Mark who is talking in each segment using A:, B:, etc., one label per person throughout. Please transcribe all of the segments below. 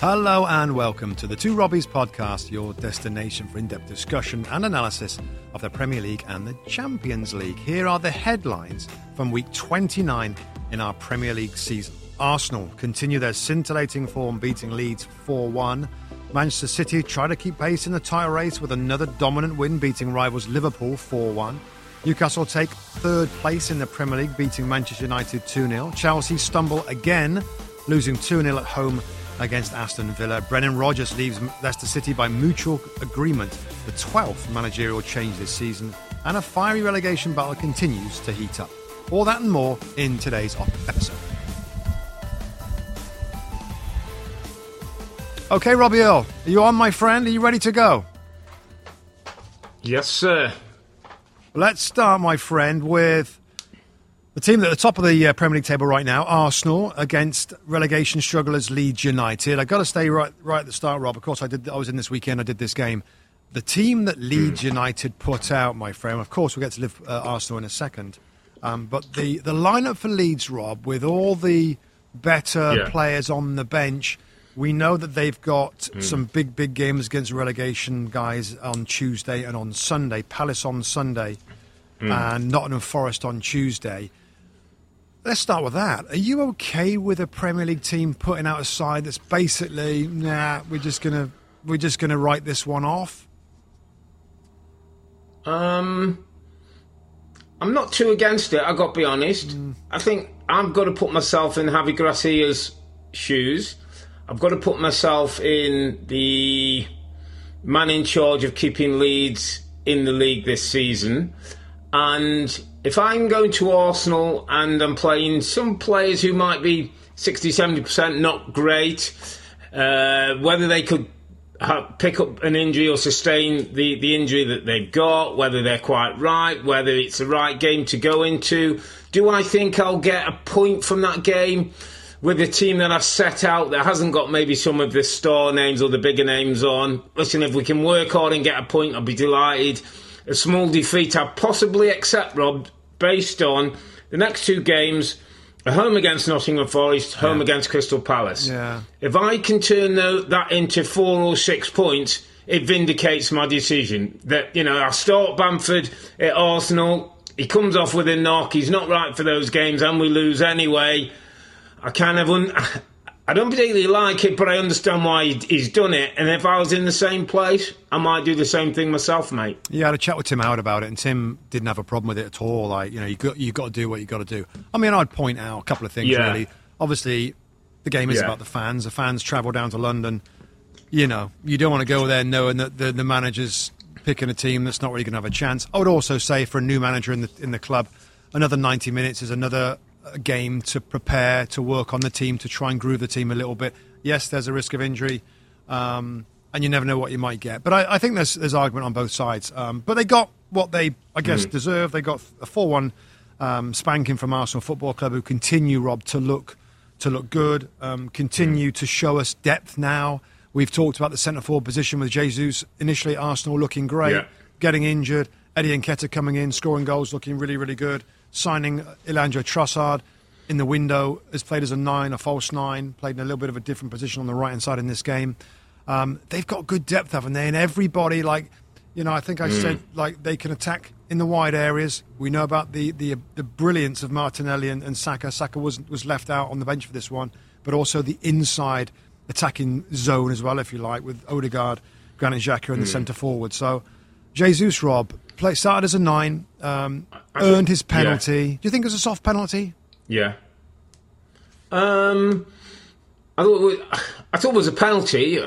A: Hello and welcome to the Two Robbies podcast, your destination for in depth discussion and analysis of the Premier League and the Champions League. Here are the headlines from week 29 in our Premier League season. Arsenal continue their scintillating form, beating Leeds 4 1. Manchester City try to keep pace in the title race with another dominant win, beating rivals Liverpool 4 1. Newcastle take third place in the Premier League, beating Manchester United 2 0. Chelsea stumble again, losing 2 0 at home against Aston Villa. Brendan Rodgers leaves Leicester City by mutual agreement, the 12th managerial change this season, and a fiery relegation battle continues to heat up. All that and more in today's episode. Okay, Robbie Earle, are you on, my friend? Are you ready to go?
B: Yes, sir.
A: Let's start, my friend, with the team at the top of the uh, Premier League table right now, Arsenal, against relegation strugglers Leeds United. I've got to stay right, right at the start, Rob. Of course, I did. I was in this weekend. I did this game. The team that Leeds United put out, my friend. Of course, we'll get to live uh, Arsenal in a second. Um, but the the lineup for Leeds, Rob, with all the better yeah. players on the bench, we know that they've got mm. some big, big games against relegation guys on Tuesday and on Sunday. Palace on Sunday, mm. and Nottingham Forest on Tuesday. Let's start with that. Are you okay with a Premier League team putting out a side that's basically, nah, we're just gonna we're just gonna write this one off?
B: Um, I'm not too against it. I got to be honest. Mm. I think I've got to put myself in Javi Gracia's shoes. I've got to put myself in the man in charge of keeping Leeds in the league this season, and if I'm going to Arsenal and I'm playing some players who might be 60, 70% not great, uh, whether they could pick up an injury or sustain the, the injury that they've got, whether they're quite right, whether it's the right game to go into. Do I think I'll get a point from that game with a team that I've set out that hasn't got maybe some of the star names or the bigger names on? Listen, if we can work hard and get a point, I'll be delighted a small defeat I possibly accept, Rob, based on the next two games. A home against Nottingham Forest, home yeah. against Crystal Palace.
A: Yeah.
B: If I can turn that into four or six points, it vindicates my decision. That you know, I start Bamford at Arsenal. He comes off with a knock. He's not right for those games, and we lose anyway. I kind of un- I don't particularly like it, but I understand why he's done it. And if I was in the same place, I might do the same thing myself, mate.
A: Yeah, I had a chat with Tim Howard about it, and Tim didn't have a problem with it at all. Like, you know, you got you got to do what you got to do. I mean, I'd point out a couple of things. Yeah. Really, obviously, the game is yeah. about the fans. The fans travel down to London. You know, you don't want to go there knowing that the, the manager's picking a team that's not really going to have a chance. I would also say for a new manager in the in the club, another ninety minutes is another a game to prepare, to work on the team, to try and groove the team a little bit. Yes, there's a risk of injury, um, and you never know what you might get. But I, I think there's there's argument on both sides. Um, but they got what they, I guess, mm. deserve. They got a four-one um, spanking from Arsenal Football Club, who continue, Rob, to look to look good, um, continue mm. to show us depth now. We've talked about the centre forward position with Jesus initially Arsenal looking great, yeah. getting injured. Eddie Nketiah coming in, scoring goals, looking really, really good signing Leandro Trossard in the window, has played as a nine, a false nine, played in a little bit of a different position on the right hand side in this game. Um, they've got good depth, haven't they? And everybody, like, you know, I think I mm. said, like, they can attack in the wide areas. We know about the, the, the brilliance of Martinelli and, and Saka. Saka was, was left out on the bench for this one, but also the inside attacking zone as well, if you like, with Odegaard, Granit Xhaka, and mm. the centre forward. So, Jesus Rob, play, started as a nine, um, earned his penalty. Yeah. Do you think it was a soft penalty?
B: Yeah. Um, I thought I thought it was a penalty.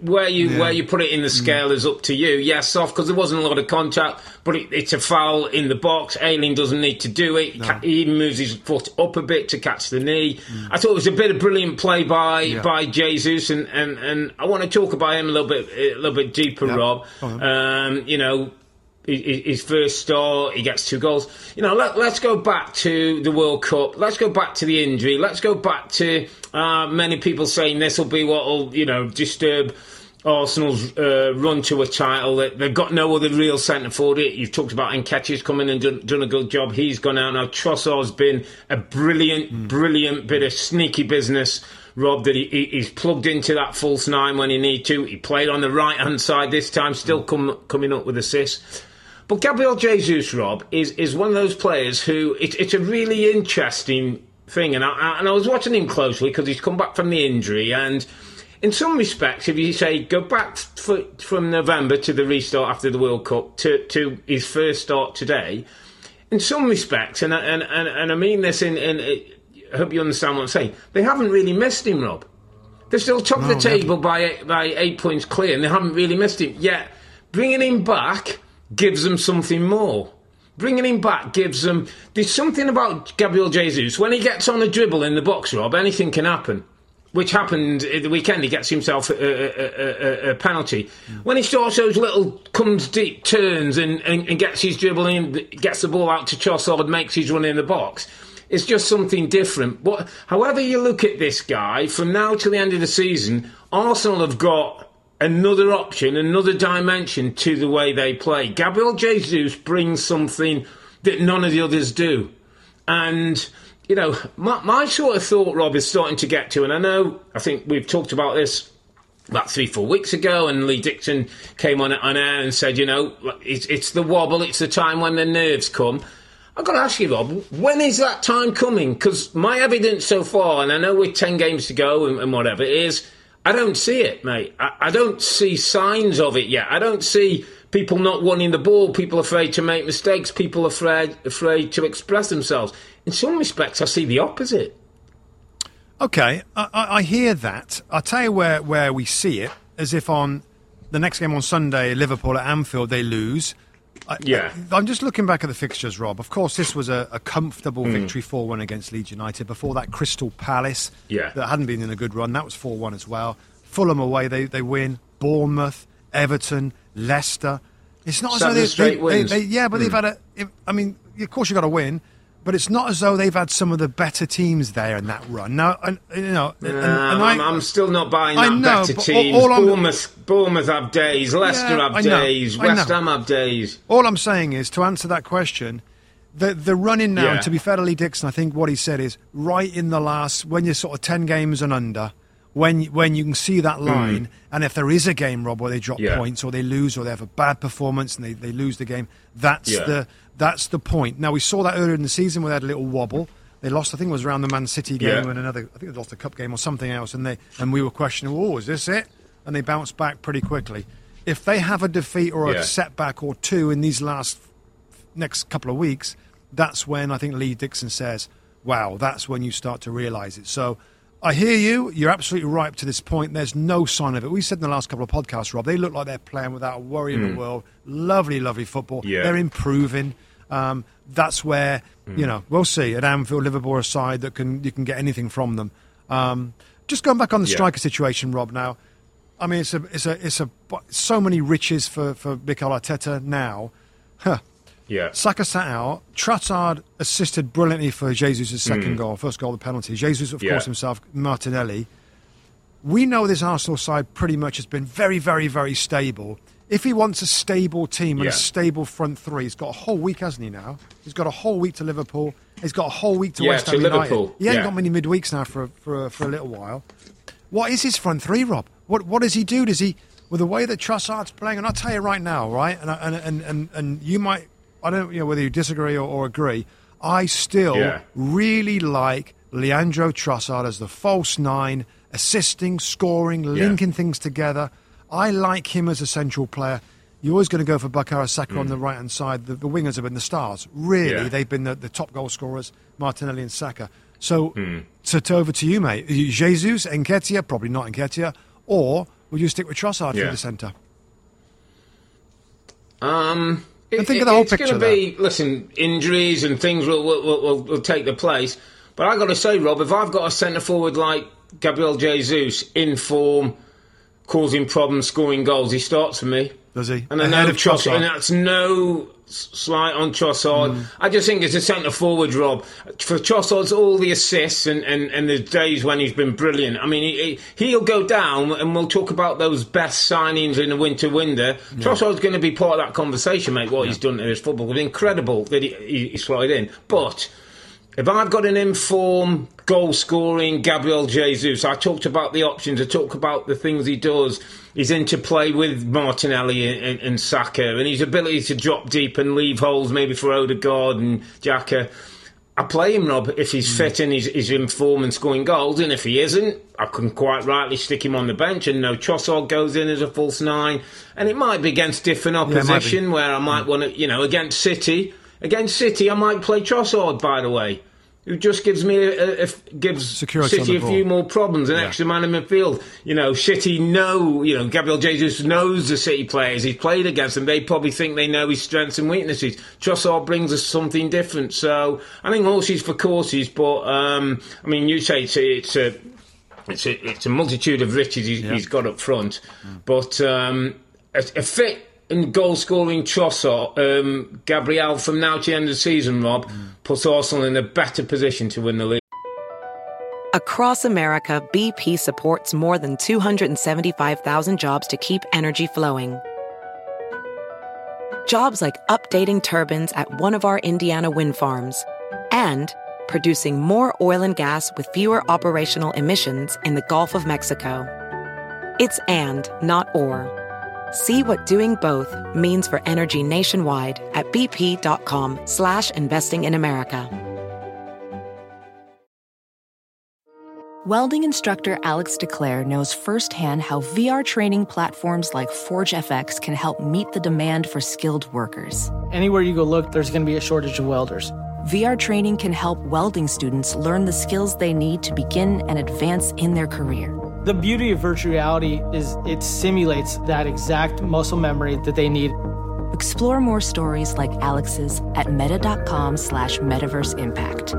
B: Where you yeah. where you put it in the scale mm. is up to you. Yes, soft because there wasn't a lot of contact, but it, it's a foul in the box. Ayling doesn't need to do it. No. He even moves his foot up a bit to catch the knee. Mm. I thought it was a bit of brilliant play by yeah. by Jesus, and, and, and I want to talk about him a little bit a little bit deeper, yeah. Rob. Um, you know, his first start, he gets two goals. You know, let, us go back to the World Cup. Let's go back to the injury. Let's go back to uh, many people saying this will be what will, you know, disturb Arsenal's uh, run to a title. They've got no other real centre forward. It you've talked about Nketiah's come in and done, done, a good job. He's gone out now. Trossard's been a brilliant, mm. brilliant bit of sneaky business. Rob, that he, he's plugged into that false nine when he need to. He played on the right hand side this time, still come, coming up with assists. But Gabriel Jesus, Rob, is, is one of those players who it, it's a really interesting thing. And I, and I was watching him closely because he's come back from the injury. And in some respects, if you say go back for, from November to the restart after the World Cup to, to his first start today, in some respects, and, and, and, and I mean this in, in, I hope you understand what I'm saying, they haven't really missed him, Rob. They're still top no, of the table by eight, by eight points clear, and they haven't really missed him. Yet, bringing him back gives them something more. Bringing him back gives them. There's something about Gabriel Jesus. When he gets on a dribble in the box, Rob, anything can happen. Which happened at the weekend. He gets himself a, a, a, a penalty. Mm. When he starts those little comes deep turns and, and, and, gets his dribble in, gets the ball out to Trossard, makes his run in the box, it's just something different. But however you look at this guy, from now to the end of the season, Arsenal have got another option, another dimension to the way they play. Gabriel Jesus brings something that none of the others do. And, you know, my, my sort of thought, Rob, is starting to get to, and I know, I think we've talked about this about three, four weeks ago, and Lee Dixon came on, on air and said, you know, it's, it's the wobble, it's the time when the nerves come. I've got to ask you, Rob, when is that time coming? Because my evidence so far, and I know we're 10 games to go and, and whatever, is I don't see it, mate. I, I, don't see signs of it yet. I don't see people not wanting the ball, people afraid to make mistakes, people afraid afraid to express themselves. In some respects, I see the opposite.
A: Okay, I, I hear that. I'll tell you where, where we see it, as if on the next game on Sunday, Liverpool at Anfield, they lose.
B: I, yeah.
A: I, am just looking back at the fixtures, Rob. Of course, this was a, a comfortable mm. victory 4 1 against Leeds United. Before that, Crystal Palace,
B: yeah.
A: that hadn't been in a good run, that was 4 1 as well. Fulham away, they, they win. Bournemouth, Everton, Leicester. It's not
B: Seven
A: as though they,
B: they,
A: they, yeah, but mm. they've hmm. had a. I mean, of course you've got to win, but it's not as though they've had some of the better teams there in that run. Now, and, you know, and, and
B: I, am still not buying that know, better teams. All, all Bournemouth, Bournemouth have days, Leicester yeah, have days, West Ham have days.
A: All I'm saying is to answer that question. The the running now, yeah. to be fair to Lee Dixon, I think what he said is right in the last when you're sort of ten games and under, when when you can see that mm. line, mm. and if there is a game, Rob, where they drop yeah. points or they lose or they have a bad performance and they, they lose the game, that's yeah. the that's the point. Now we saw that earlier in the season where they had a little wobble. They lost, I think it was around the Man City game yeah. and another. I think they lost a cup game or something else, and they and we were questioning, oh, is this it? And they bounced back pretty quickly. If they have a defeat or a setback or two in these last next couple of weeks, that's when I think Lee Dixon says, "Wow, that's when you start to realise it." So. I hear you. You're absolutely right to this point. There's no sign of it. We said in the last couple of podcasts, Rob, they look like they're playing without a worry mm. in the hmm. world. Lovely, lovely football.
B: Yeah.
A: They're improving. Um, that's where mm. you know we'll see at Anfield, Liverpool a side that can you can get anything from them. Um, just going back on the yeah. striker situation, Rob. Now, I mean it's a it's a it's a so many riches for for Mikel Arteta now. Huh.
B: Yeah.
A: Saka sat out. Trossard assisted brilliantly for Jesus' second mm. goal, first goal, the penalty. Jesus, of yeah. course, himself, Martinelli. We know this Arsenal side pretty much has been very, very, very stable if he wants a stable team and yeah. a stable front three, he's got a whole week, hasn't he? Now he's got a whole week to Liverpool. He's got a whole week to
B: yeah,
A: West Ham
B: United. Liverpool.
A: He ain't got many midweeks now for a, for a, for a little while. What is his front three, Rob? What what does he do? Does he with the way that Trossard's playing? And I'll tell you right now, right? And and and and, and you might I don't you know whether you disagree or, or agree. I still yeah. really like Leandro Trossard as the false nine, assisting, scoring, linking things together. I like him as a central player. You're always going to go for Bukayo Saka mm. on the right hand side. The, the, wingers have been the stars. Really, yeah. they've been the, the, top goal scorers, Martinelli and Saka. So, mm. to, to over to you, mate. Jesus, Nketiah, probably not Nketiah, or Would you stick with Trossard yeah. through the centre?
B: Um,
A: and think it, of the whole
B: it's
A: picture.
B: It's going to be listen, injuries and things will will, will, will take the place. But I got to say, Rob, if I've got a centre forward like Gabriel Jesus in form, causing problems, scoring goals, he starts for me.
A: Does he?
B: And I know Trossard, and that's no slight on Trossard. Mm. I just think as a centre forward, Rob, for Trossard's all the assists and, and, and the days when he's been brilliant. I mean, he, will go down, and we'll talk about those best signings in the winter window. Yeah. Trossard's going to be part of that conversation, mate. What yeah. he's done in his football, it's incredible that he, he, he slotted in, but. If I've got an informed, goal scoring Gabriel Jesus, I talked about the options, I talked about the things he does, his interplay with Martinelli and, and, Saka, and his ability to drop deep and leave holes maybe for Odegaard and Xhaka. I play him, Rob, if he's mm. fit and he's, he's in form and scoring goals, and if he isn't, I can quite rightly stick him on the bench and no Trossard goes in as a false nine. And it might be against different opposition yeah, where I might mm. want to, you know, against City. Against City, I might play Trossard, by the way who just gives me a, a, gives City a few more problems, an yeah. extra man in midfield. You know, City know, you know, Gabriel Jesus knows the City players. He's played against them. They probably think they know his strengths and weaknesses. Trossard brings us something different. So I think horses for courses, but um, I mean, you say it's a, it's a it's a, it's a multitude of riches he's, yeah. he's got up front, mm. but um, a, a fit and goal scoring Trossard, um, Gabriel from now to the end of the season, Rob, mm. puts Arsenal in a better position to win the league.
C: Across America, BP supports more than 275,000 jobs to keep energy flowing. Jobs like updating turbines at one of our Indiana wind farms and producing more oil and gas with fewer operational emissions in the Gulf of Mexico. It's and, not or. See what doing both means for energy nationwide at bp.com slash investing in America.
D: Welding instructor Alex DeClaire knows firsthand how VR training platforms like ForgeFX can help meet the demand for skilled workers.
E: Anywhere you go look, there's going to be a shortage of welders.
D: VR training can help welding students learn the skills they need to begin and advance in their career.
E: The beauty of virtual reality is it simulates that exact muscle memory that they need.
D: Explore more stories like Alex's at meta.com slash metaverse impact.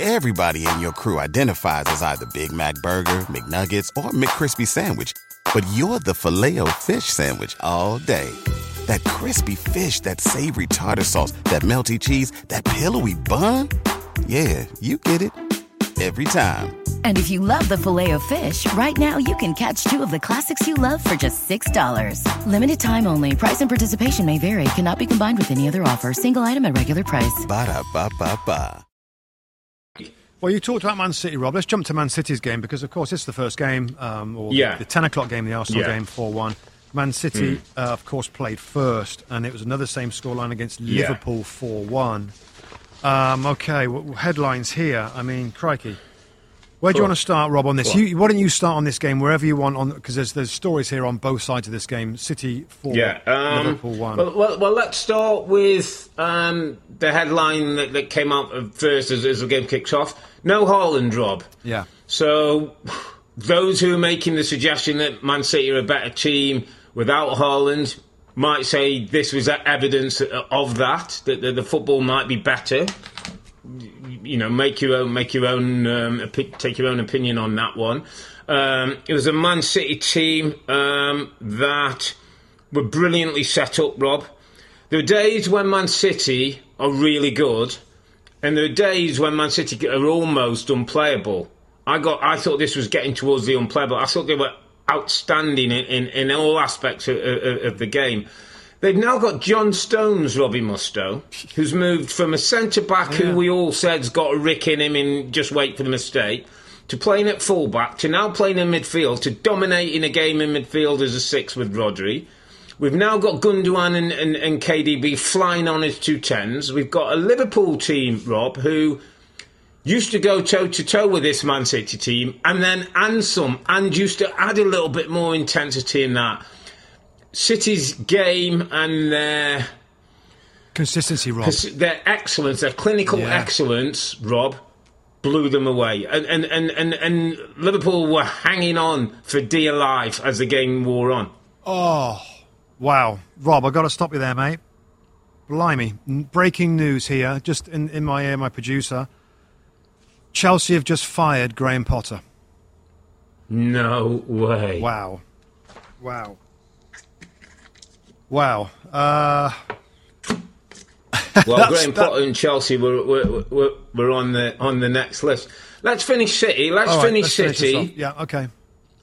F: Everybody in your crew identifies as either Big Mac Burger, McNuggets, or McCrispy Sandwich, but you're the filet fish Sandwich all day. That crispy fish, that savory tartar sauce, that melty cheese, that pillowy bun – yeah, you get it every time.
G: And if you love the filet of fish, right now you can catch two of the classics you love for just $6. Limited time only. Price and participation may vary. Cannot be combined with any other offer. Single item at regular price.
F: Ba da ba ba ba.
A: Well, you talked about Man City, Rob. Let's jump to Man City's game because, of course, it's the first game, um, or
B: yeah.
A: the, the 10 o'clock game, the Arsenal yeah. game, 4 1. Man City, mm. uh, of course, played first, and it was another same scoreline against yeah. Liverpool 4 1. Um, okay, well, headlines here. I mean, crikey. Where do you want to start, Rob, on this? You, why don't you start on this game wherever you want, on because there's there's stories here on both sides of this game. City four, yeah, um, Liverpool one.
B: Well, well, well, let's start with um, the headline that, that came out first as, as the game kicks off. No Haaland, Rob.
A: Yeah.
B: So those who are making the suggestion that Man City are a better team without Haaland might say this was evidence of that, that the, football might be better. You know, make your own, make your own, um, take your own opinion on that one. Um, it was a Man City team um, that were brilliantly set up, Rob. There are days when Man City are really good, and there are days when Man City are almost unplayable. I got, I thought this was getting towards the unplayable. I thought they were outstanding in, in, in all aspects of, of, of, the game. They've now got John Stones, Robbie Mustoe, who's moved from a centre back yeah. who we all said's got a rick in him and just wait for the mistake, to playing at fullback, to now playing in midfield, to dominating a game in midfield as a six with Rodri. We've now got Gundogan and, and, and KDB flying on as two tens. We've got a Liverpool team, Rob, who used to go toe to toe with this Man City team, and then and some, and used to add a little bit more intensity in that. City's game and their
A: consistency, Rob.
B: Their excellence, their clinical yeah. excellence, Rob, blew them away. And, and, and, and, and Liverpool were hanging on for dear life as the game wore on.
A: Oh, wow. Rob, I've got to stop you there, mate. Blimey. Breaking news here, just in, in my ear, my producer. Chelsea have just fired Graham Potter.
B: No way.
A: Wow. Wow. Wow. Uh,
B: well, Graham Potter and Chelsea were, were, were, were, on the on the next list. Let's finish City. Let's right, finish let's City.
A: Finish yeah, okay.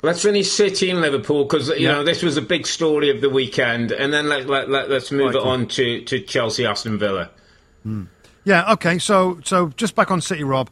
B: Let's finish City and Liverpool because you yeah. know this was a big story of the weekend, and then let, let, let us move right, it on to, to Chelsea Aston Villa.
A: Hmm. Yeah. Okay. So so just back on City, Rob.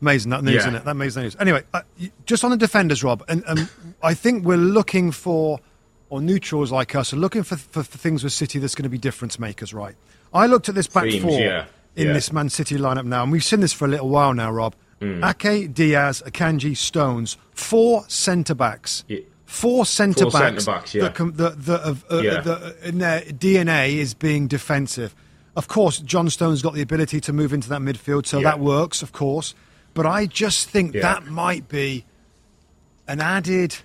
A: Amazing that news, yeah. isn't it? That amazing news. Anyway, uh, just on the defenders, Rob, and um, I think we're looking for, or neutrals like us are looking for, for, for things with City that's going to be difference makers, right? I looked at this back Dreams, four yeah. in yeah. this Man City lineup now, and we've seen this for a little while now, Rob. Mm. Ake, Dias, Akanji, Stones, four centre backs. Four centre backs, backs yeah. that, com- that, that, have, uh, yeah. that in their DNA is being defensive. Of course, John Stone's got the ability to move into that midfield, so that works, of course. But I just think that might be an added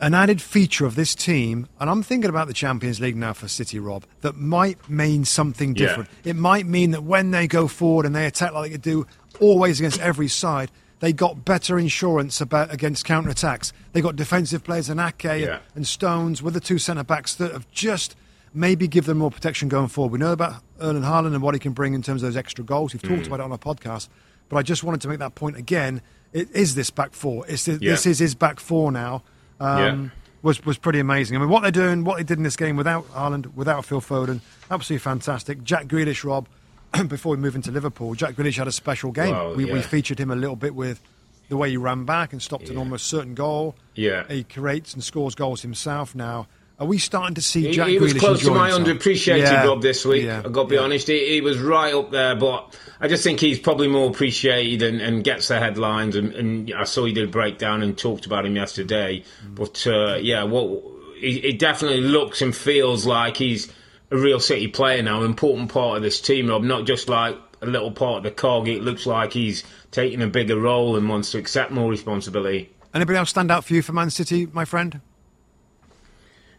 A: an added feature of this team, and I'm thinking about the Champions League now for City, Rob, that might mean something different. Yeah. It might mean that when they go forward and they attack like they do always against every side, they got better insurance about against counter attacks. They got defensive players and Ake yeah. and Stones with the two centre backs that have just maybe give them more protection going forward. We know about Erling Haaland and what he can bring in terms of those extra goals. We've mm. talked about it on our podcast, but I just wanted to make that point again. It is this back four. It's the, yeah. This is his back four now um, yeah. was was pretty amazing. I mean, what they're doing, what they did in this game without Haaland, without Phil Foden, absolutely fantastic. Jack Grealish, Rob, before we move into Liverpool, Jack Grealish had a special game. Well, we, yeah. we, featured him a little bit with the way he ran back and stopped yeah. an almost certain goal.
B: Yeah,
A: he creates and scores goals himself now. Are we starting to see
B: he,
A: Jack
B: he,
A: was
B: close to my underappreciated yeah. Rob this week. Yeah. I've got to be yeah. honest. He, he, was right up there, but I just think he's probably more appreciated and, and gets the headlines. And, and, I saw he did a breakdown and talked about him yesterday. Mm. But uh, yeah, what he, definitely looks and feels like he's a real City player now, an important part of this team, Rob. Not just like a little part of the cog. It looks like he's taking a bigger role and wants to accept more responsibility.
A: Anybody else stand out for you for Man City, my friend?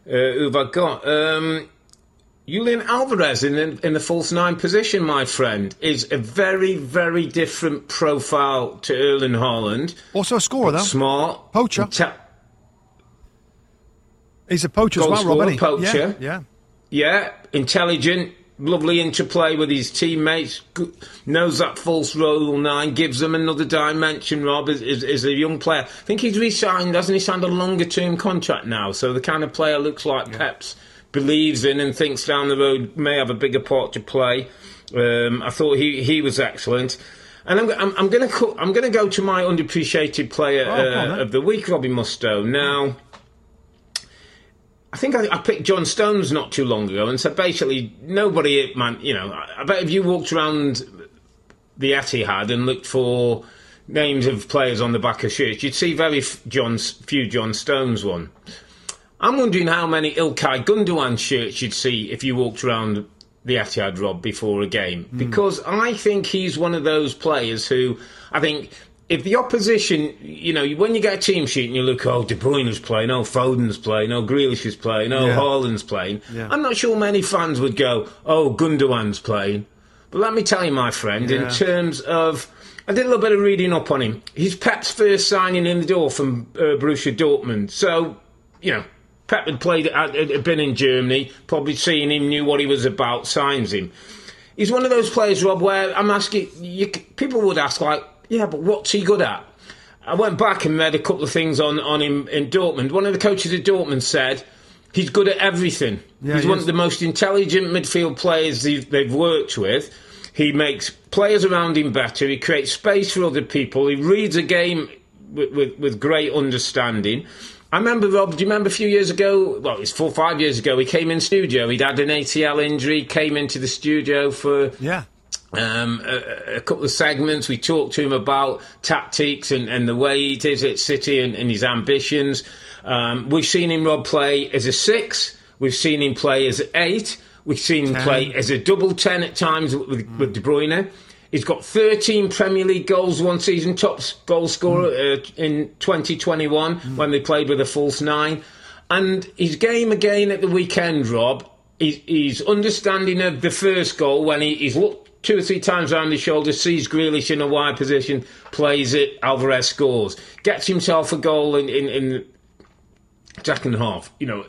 B: Uh, who've I got? Um, Julian Alvarez in the, in the false nine position, my friend, is a very, very different profile to Erling Haaland.
A: Also a scorer, though.
B: Smart.
A: Poacher. Ta- He's a poacher as well, Rob,
B: poacher.
A: Yeah, yeah.
B: Yeah, intelligent, lovely interplay with his teammates, knows that false role nine, gives them another dimension, Rob, is, is, is a young player. I think he's re-signed, hasn't he signed a longer term contract now? So the kind of player looks like yeah. Pep's believes in and thinks down the road may have a bigger part to play. Um, I thought he, he was excellent. And I'm, I'm, I'm going to I'm going to go to my underappreciated player oh, uh, of the week, Robbie Mustoe. Now, I think I, I, picked John Stones not too long ago and said basically nobody, man, you know, I, bet if you walked around the Etihad and looked for names of players on the back of shirts, you'd see very f- John, few John Stones one. I'm wondering how many Ilkay Gundogan shirts you'd see if you walked around the Etihad, Rob, before a game. Mm. Because I think he's one of those players who I think if the opposition, you know, when you get a team sheet and you look, oh, De Bruyne's playing, oh, Foden's playing, oh, Grealish is playing, oh, yeah. Haaland's playing, yeah. I'm not sure many fans would go, oh, Gundogan's playing. But let me tell you, my friend, yeah. in terms of. I did a little bit of reading up on him. He's Pep's first signing in the door from uh, Borussia Dortmund. So, you know, Pep had played, had, had been in Germany, probably seen him, knew what he was about, signs him. He's one of those players, Rob, where I'm asking, you, people would ask, like, yeah, but what's he good at? I went back and read a couple of things on, on him in Dortmund. One of the coaches at Dortmund said he's good at everything. Yeah, he's he one of the most intelligent midfield players they've worked with. He makes players around him better. He creates space for other people. He reads a game with, with, with great understanding. I remember, Rob, do you remember a few years ago? Well, it's four, or five years ago. He came in studio. He'd had an ACL injury. Came into the studio for
A: yeah
B: um, a, a, couple of segments. We talked to him about tactics and, and the way he is at City and, and his ambitions. Um, we've seen him, Rob, play as a six. We've seen him play as an eight. We've seen him play as a double ten at times with, mm. with De Bruyne. He's got 13 Premier League goals one season, top goal scorer mm. uh, in 2021 mm. when they played with a false nine. And his game again at the weekend, Rob, he's, understanding of the first goal when he, he's looked two or three times around his shoulder, sees Grealish in a wide position, plays it, Alvarez scores, gets himself a goal in, in, in second half. You know,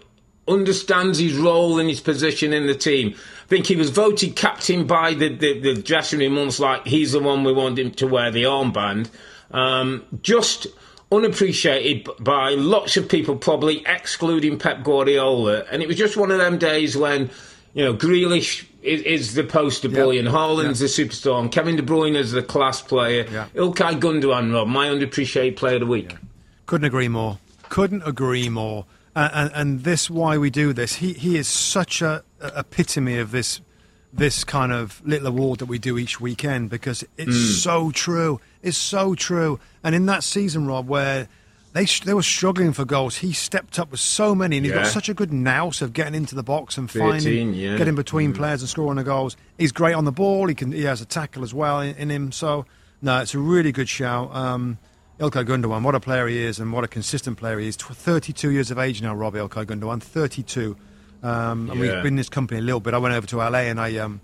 B: understands his role and his position in the team. I think he was voted captain by the, the, the dressing room once, like he's the one we want him to wear the armband. Um, just unappreciated by lots of people, probably excluding Pep Guardiola. And it was just one of them days when, you know, Grealish is, is the poster boy yep. and Haaland's yep. the superstar and Kevin De Bruyne is the class player. Yep. Ilkay Gundogan, Rob, my underappreciated player of the week. Yeah.
A: Couldn't agree more. Couldn't agree more. Uh, and, and this why we do this. He he is such a, a epitome of this this kind of little award that we do each weekend because it's mm. so true. It's so true. And in that season, Rob, where they they were struggling for goals, he stepped up with so many, and he's yeah. got such a good nous of getting into the box and 13, finding, yeah. getting between mm. players and scoring the goals. He's great on the ball. He can he has a tackle as well in, in him. So no, it's a really good shout. Um, Ilkay Gundogan, what a player he is, and what a consistent player he is. 32 years of age now, Rob Ilkay Gundogan, 32. Um, and yeah. we've been in this company a little bit. I went over to LA and I um,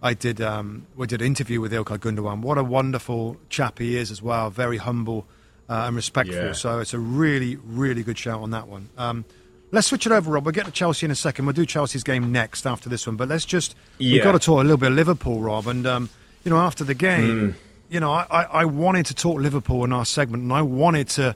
A: I did um, we did an interview with Ilkay Gundogan. What a wonderful chap he is as well. Very humble uh, and respectful. Yeah. So it's a really really good shout on that one. Um, let's switch it over, Rob. We'll get to Chelsea in a second. We'll do Chelsea's game next after this one. But let's just yeah. we've got to talk a little bit of Liverpool, Rob. And um, you know after the game, mm. you know I, I wanted to talk Liverpool in our segment, and I wanted to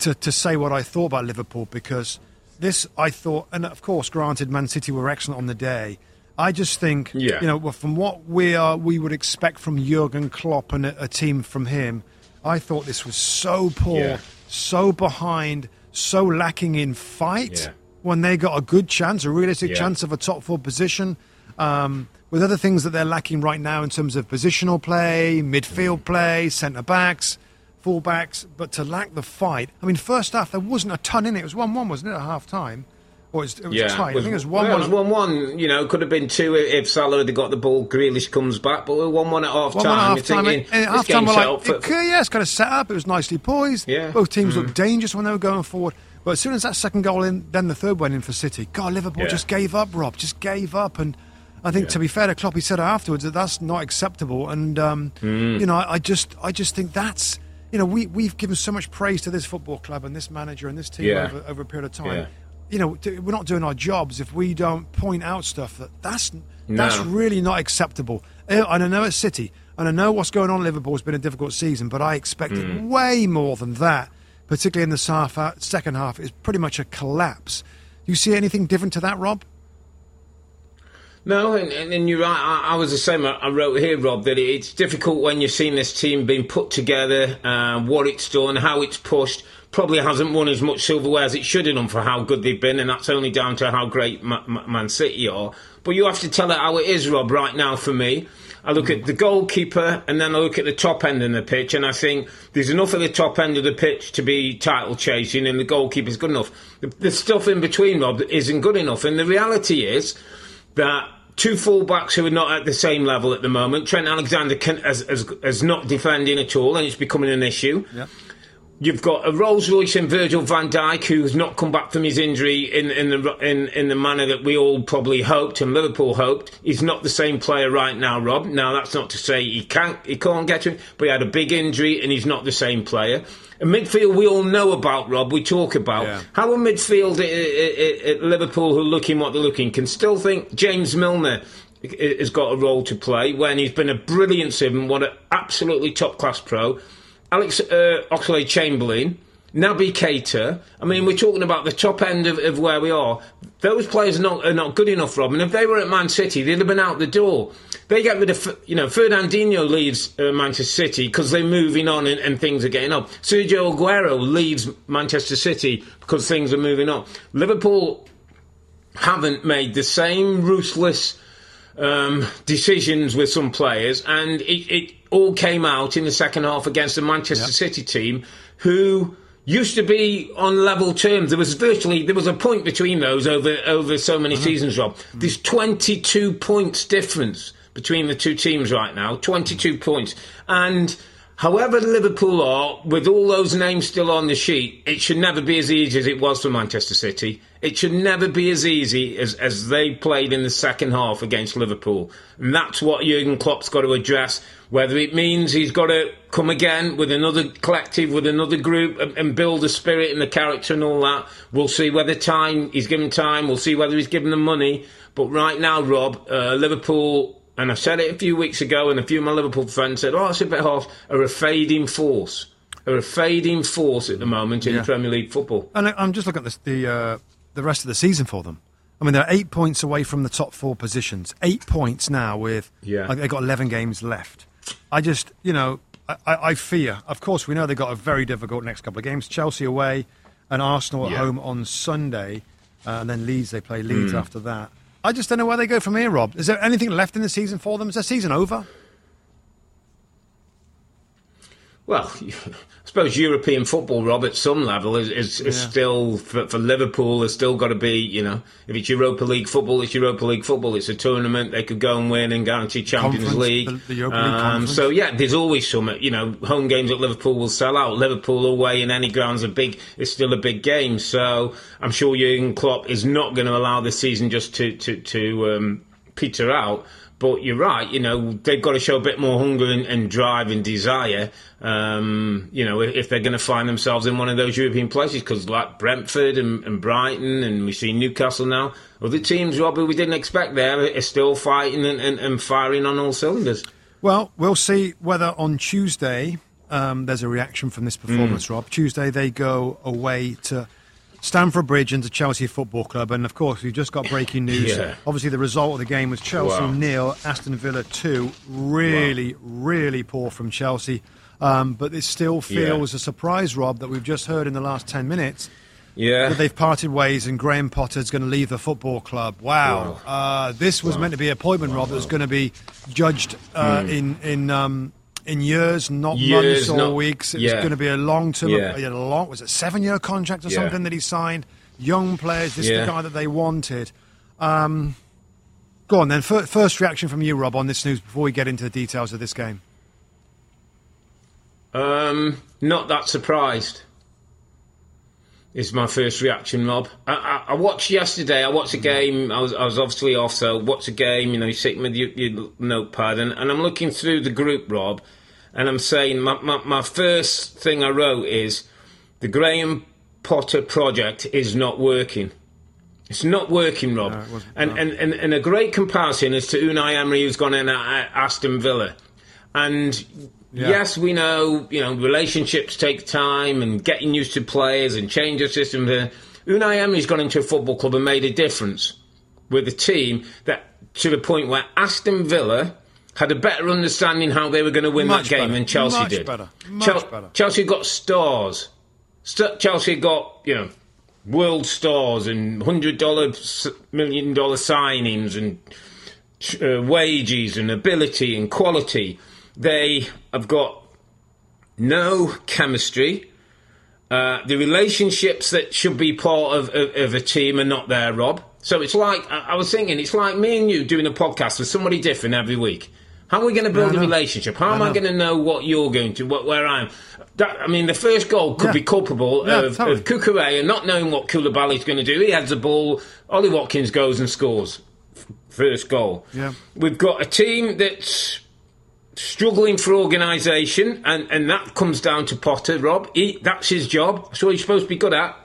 A: to to say what I thought about Liverpool because this I thought, and of course, granted, Man City were excellent on the day. I just think, yeah. you know, from what we are, we would expect from Jurgen Klopp and a, a team from him. I thought this was so poor, yeah. so behind, so lacking in fight. Yeah. When they got a good chance, a realistic chance of a top four position, um, with other things that they're lacking right now in terms of positional play, midfield play, centre backs fullbacks, but to lack the fight. I mean, first half there wasn't a ton in it. It was one-one, wasn't it, at half time? Or it was, it was yeah, tight. Was, I think it was one-one.
B: Well, it was one-one. You know, it could have been two if Salah had got the ball. Grealish comes back, but one-one at half time. One half time. Thinking, and, half time, like,
A: it, yeah, it's kind of set up. It was nicely poised. Yeah. Both teams mm. looked dangerous when they were going forward. But as soon as that second goal in, then the third went in for City. God, Liverpool yeah. just gave up. Rob just gave up, and I think yeah. to be fair to Klopp, he said afterwards that that's not acceptable. And um, mm. you know, I, I just, I just think that's you know, we, we've given so much praise to this football club and this manager and this team yeah. over, over, a period of time. You know, we're not doing our jobs if we don't point out stuff that that's no. that's really not acceptable. Uh, and I know it's City, and I know what's going on. Liverpool has been a difficult season, but I expected mm. way more than that. Particularly in the second half, it's pretty much a collapse. Do you see anything different to that, Rob?
B: No, and, and, you're right. I, I, was the same. I wrote here, Rob, that it's difficult when you've seen this team being put together, uh, what it's done, how it's pushed. Probably hasn't won as much silverware as it should have done for how good they've been, and that's only down to how great Ma- Ma- Man City are. But you have to tell it how it is, Rob, right now for me. I look at the goalkeeper and then I look at the top end of the pitch and I think there's enough at the top end of the pitch to be title chasing and the goalkeeper's good enough. The, the stuff in between, Rob, isn't good enough. And the reality is that two fullbacks who are not at the same level at the moment. Trent Alexander can, has, has, not defending at all, and it's becoming an issue. Yep. You've got a Rolls Royce and Virgil van Dijk who's not come back from his injury in, in the in, in the manner that we all probably hoped and Liverpool hoped. He's not the same player right now, Rob. Now that's not to say he can't he can't get it, but he had a big injury and he's not the same player. A midfield we all know about, Rob. We talk about yeah. how a midfield at, at, at Liverpool who are looking what they're looking can still think James Milner has got a role to play when he's been a brilliant seven, what an absolutely top class pro. Alex uh, Oxlade Chamberlain, Naby Keita. I mean, we're talking about the top end of, of where we are. Those players are not, are not good enough, Rob. And if they were at Man City, they'd have been out the door. They get rid of, you know, Fernandinho leaves uh, Manchester City because they're moving on and, and, things are getting up. Sergio Aguero leaves Manchester City because things are moving on. Liverpool haven't made the same ruthless um, decisions with some players, and it, it, all came out in the second half against the Manchester yep. City team, who used to be on level terms. There was virtually there was a point between those over over so many mm-hmm. seasons. Rob, there's 22 points difference between the two teams right now. 22 points. And however Liverpool are, with all those names still on the sheet, it should never be as easy as it was for Manchester City. It should never be as easy as, as they played in the second half against Liverpool. And that's what Jurgen Klopp's got to address. Whether it means he's got to come again with another collective, with another group, and, and build the spirit and the character and all that. We'll see whether time he's given time. We'll see whether he's given them money. But right now, Rob, uh, Liverpool and I said it a few weeks ago, and a few of my Liverpool friends said, "Oh, it's a bit harsh." Are a fading force, are a fading force at the moment in yeah. Premier League football.
A: And I'm just looking at the uh, the rest of the season for them. I mean, they're eight points away from the top four positions. Eight points now with yeah. Like they've got eleven games left. I just, you know, I, I, fear. Of course, we know they've got a very difficult next couple of games. Chelsea away, and Arsenal at yeah. home on Sunday, uh, and then Leeds. They play Leeds mm. after that. I just don't know where they go from here, Rob. Is there anything left in the season for them? Is their season over?
B: Well, I suppose European football, Rob, at some level is, is, is yeah. still for, for, Liverpool. There's still got to be, you know, if it's Europa League football, it's Europa League football. It's a tournament they could go and win and guarantee Champions
A: conference,
B: League.
A: The, the um,
B: so yeah, there's always some. You know, home games at Liverpool will sell out. Liverpool away in any grounds a big. It's still a big game. So I'm sure Jurgen Klopp is not going to allow the season just to to to um, peter out. But you're right, you know, they've got to show a bit more hunger and, and drive and desire, um, you know, if, if they're going to find themselves in one of those European places. Because like Brentford and, and, Brighton, and we see Newcastle now, other teams, Robbie, we didn't expect there, are still fighting and, and, and firing on all cylinders.
A: Well, we'll see whether on Tuesday um, there's a reaction from this performance, mm. Rob. Tuesday they go away to Stamford Bridge into Chelsea Football Club, and of course we've just got breaking news. yeah. Obviously, the result of the game was Chelsea wow. nil, Aston Villa two. Really, wow. really poor from Chelsea, um, but it still feels yeah. a surprise, Rob, that we've just heard in the last ten minutes.
B: Yeah.
A: That they've parted ways and Graham Potter's going to leave the football club. Wow. wow. Uh, this was meant to be a appointment, Rob, that was going to be judged uh, mm. in in um, in years, not years, months or not, weeks. It's yeah. going to be a long term. Yeah. A, long was it seven year contract or yeah. something that he signed? Young players. This is the guy that they wanted. Um, go on then. First reaction from you, Rob, on this news before we get into the details of this game.
B: Um, not that surprised. Is my first reaction, Rob. I, I, I, watched yesterday. I watched a hmm. game. I was, I was obviously off, so watch a game. You know, you sit with your, your notepad, and, and, I'm looking through the group, Rob, and I'm saying my, my, my first thing I wrote is the Graham Potter project is not working. It's not working, Rob. No, and, no. and, and, and a great comparison is to Unai Emery, who's gone in at uh, Aston Villa. And yeah. Yes, we know, you know, relationships take time and getting used to players and change your system. Unai Emery's gone into a football club and made a difference with a team that to the point where Aston Villa had a better understanding how they were going to win Much that game
A: better.
B: than Chelsea
A: Much
B: did.
A: Better. Much Chel- better.
B: Chelsea got stars. St- Chelsea got, you know, world stars and hundred dollar, million dollar signings and uh, wages and ability and quality. They have got no chemistry. Uh, the relationships that should be part of, of, of, a team are not there, Rob. So it's like, I, I was thinking, it's like me and you doing a podcast with somebody different every week. How are we going to build a relationship? How I am know. I going to know what you're going to, what, where I am? That, I mean, the first goal could yeah. be culpable yeah, of, totally. of and not knowing what Koulibaly's going to do. He has the ball. Ollie Watkins goes and scores. First goal.
A: Yeah.
B: We've got a team that's struggling for organisation, and, and that comes down to Potter, Rob. He, that's his job. That's what he's supposed to be good at.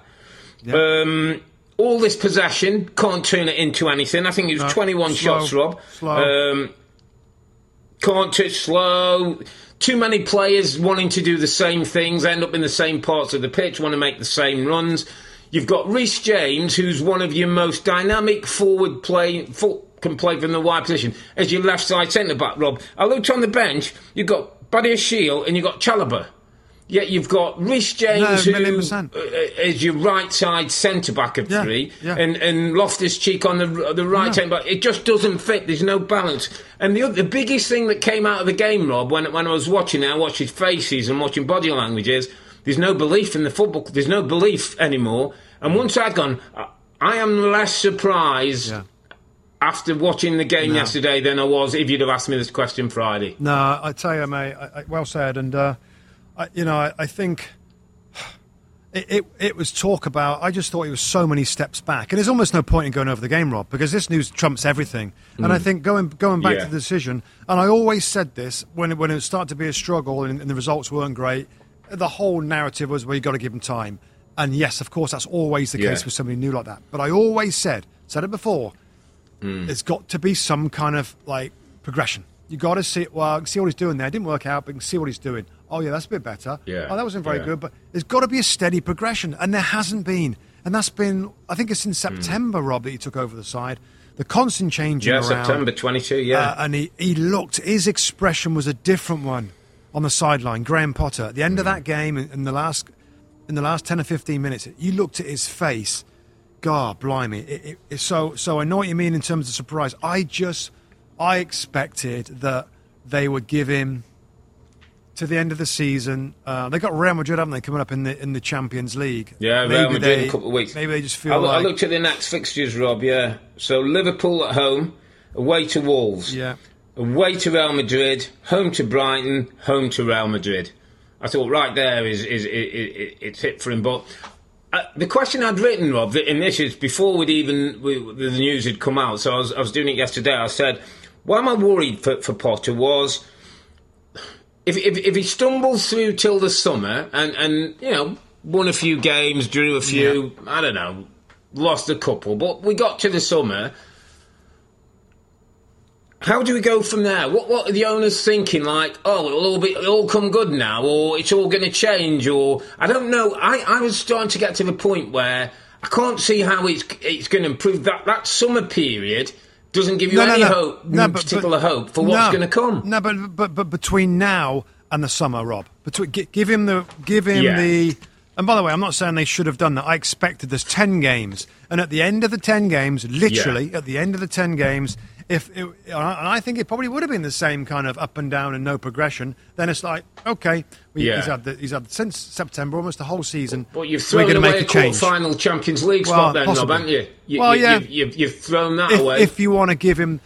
B: Um, all this possession can't turn it into anything. I think it was no, 21 slow, shots, Rob.
A: Slow. Um,
B: can't touch slow. Too many players wanting to do the same things, end up in the same parts of the pitch, want to make the same runs. You've got Reece James, who's one of your most dynamic forward play, can play from the wide position as your left side centre back, Rob. I looked on the bench, you've got Badiashile and you've got Chalobah. Yet you've got Reece James,
A: no,
B: who uh, is your right side centre back of
A: yeah,
B: three,
A: yeah.
B: and and Loftus Cheek on the the right no. hand. But it just doesn't fit. There's no balance. And the the biggest thing that came out of the game, Rob, when when I was watching it, I watched his faces and watching body languages. There's no belief in the football. There's no belief anymore. And once I'd gone, I am less surprised. Yeah after watching the game no. yesterday than I was if you'd have asked me this question Friday.
A: No, I tell you, mate, I, I, well said. And, uh, I, you know, I, I think it, it, it, was talk about. I just thought it was so many steps back. And there's almost no point in going over the game, Rob, because this news trumps everything. Mm. And I mm. think going, going back yeah. to the decision, and I always said this when, when it started to be a struggle and, and the results weren't great, the whole narrative was, well, you've got to give them time. And yes, of course, that's always the yeah. case with somebody new like that. But I always said, said it before, mm. there's got to be some kind of like progression. You got to see well, see what he's doing there. It didn't work out, but you can see what he's doing. Oh yeah, that's a bit better.
B: Yeah.
A: Oh, that wasn't very
B: yeah.
A: good, but there's got to be a steady progression, and there hasn't been. And that's been, I think it's in hmm. September, mm. Rob, that he took over the side. The constant changing
B: yeah,
A: around.
B: September 22, yeah. Uh,
A: and he, he looked, his expression was a different one on the sideline. Graham Potter, at the end mm. of that game, in the last in the last 10 or 15 minutes, you looked at his face. God, blimey. It, it, it, so, so I know what you mean in terms of surprise. I just, I expected that they would give him to the end of the season. Uh, they got Real Madrid, haven't they, coming up in the in the Champions League?
B: Yeah, maybe Real Madrid they, in a couple of weeks.
A: Maybe they just feel
B: I,
A: like...
B: I looked at the next fixtures, Rob, yeah. So Liverpool at home, away to Wolves.
A: Yeah.
B: Away to Real Madrid, home to Brighton, home to Real Madrid. I thought right there is is, is, is it's hit for him. But uh, the question I'd written, Rob, and this is before we'd even we, the news had come out. So I was, I was doing it yesterday. I said, why am I worried for, for Potter was if, if if he stumbles through till the summer and and you know won a few games, drew a few, yeah. I don't know, lost a couple, but we got to the summer how do we go from there? What what are the owners thinking? Like, oh, it'll all be it'll all come good now, or it's all going to change, or I don't know. I, I was starting to get to the point where I can't see how it's it's going to improve. That that summer period doesn't give you no, any no, no. hope, no, but, particular but, hope for what's going to come.
A: No, but but but between now and the summer, Rob, between give him the give him yeah. the. And by the way, I'm not saying they should have done that. I expected there's ten games, and at the end of the ten games, literally yeah. at the end of the ten games if it, and I think it probably would have been the same kind of up and down and no progression. Then it's like, okay, yeah. he's had the, he's had since September almost the whole season.
B: But you've thrown away make a, change. final Champions League spot well, then, Rob, haven't you? you
A: well,
B: you,
A: yeah,
B: you, have thrown that
A: if,
B: away.
A: If you want to give him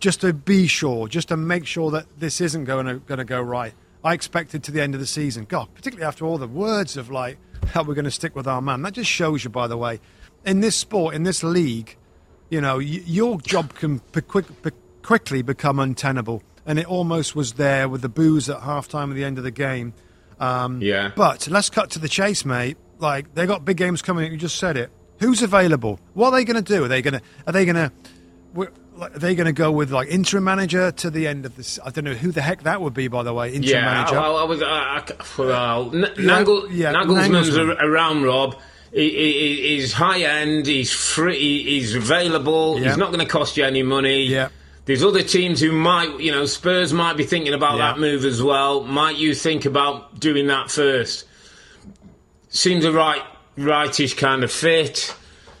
A: just to be sure, just to make sure that this isn't going to going to go right. I expected to the end of the season. God, particularly after all the words of like how we're going to stick with our man. That just shows you, by the way, in this sport, in this league you know, your job can quick, quickly become untenable. And it almost was there with the booze at halftime at the end of the game.
B: Um, yeah.
A: But let's cut to the chase, mate. Like they got big games coming. You just said it. Who's available? What are they going to do? Are they going to? Are they going to? Are they going to go with like interim manager to the end of this? I don't know who the heck that would be, by the way. Interim
B: yeah,
A: manager.
B: I, I was. Uh, well, N- Nagel, yeah, Nagelsmann's Nagelsmann. around, Rob. He, he, he's high end. He's free. He's available. He's not going to cost you any money.
A: Yeah.
B: There's other teams who might, you know, Spurs might be thinking about yeah. that move as well. Might you think about doing that first? Seems a right, rightish kind of fit.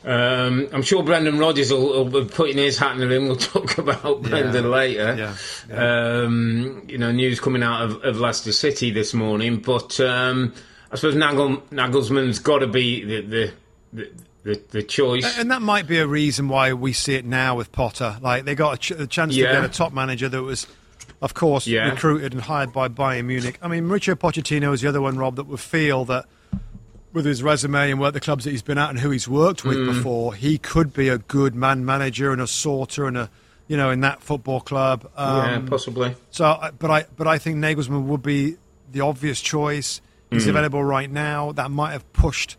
B: Um, I'm sure Brendan Rodgers will, will, be putting his hat in the ring. We'll talk about Brendan
A: yeah.
B: later.
A: Yeah. yeah.
B: Um, you know, news coming out of, of Leicester City this morning, but. Um, I suppose Nagel, Nagelsmann's got to be the, the, the the, the choice.
A: And that might be a reason why we see it now with Potter. Like they got a, ch- a chance yeah. to get a top manager that was, of course, yeah. recruited and hired by Bayern Munich. I mean, Mauricio Pochettino is the other one, Rob, that would feel that with his resume and what the clubs that he's been at and who he's worked with mm. before, he could be a good man manager and a sorter and a you know in that football club.
B: Um, yeah, possibly.
A: So, uh, but I but I think Nagelsmann would be the obvious choice. He's mm. available right now. That might have pushed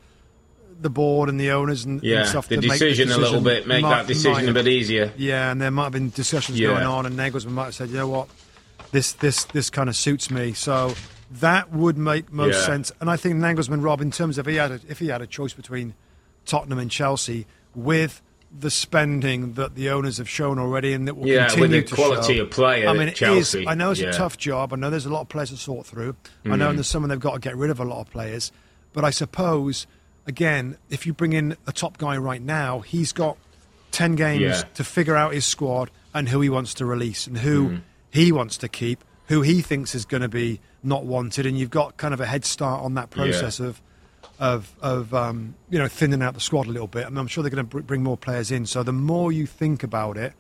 A: the board and the owners and,
B: yeah,
A: and stuff
B: the
A: to
B: decision,
A: make
B: the decision a little bit, make might, that decision a bit easier.
A: Yeah, and there might have been discussions yeah. going on, and Nagelsmann might have said, you know what, this this this kind of suits me. So that would make most yeah. sense. And I think Nagelsmann, Rob, in terms of he had a, if he had a choice between Tottenham and Chelsea, with the spending that the owners have shown already and that will
B: yeah,
A: continue
B: with the quality
A: show.
B: of play I mean, it Chelsea.
A: Is, I know it's
B: yeah.
A: a tough job. I know there's a lot of players to sort through. Mm. I know mm. there's someone they've got to get rid of a lot of players. But I suppose, again, if you bring in a top guy right now, he's got 10 games yeah. to figure out his squad and who he wants to release and who mm. he wants to keep, who he thinks is going to be not wanted. And you've got kind of a head start on that process yeah. of of of um, you know thinning out the squad a little bit. I mean, I'm sure they're going to bring more players in. So the more you think about it,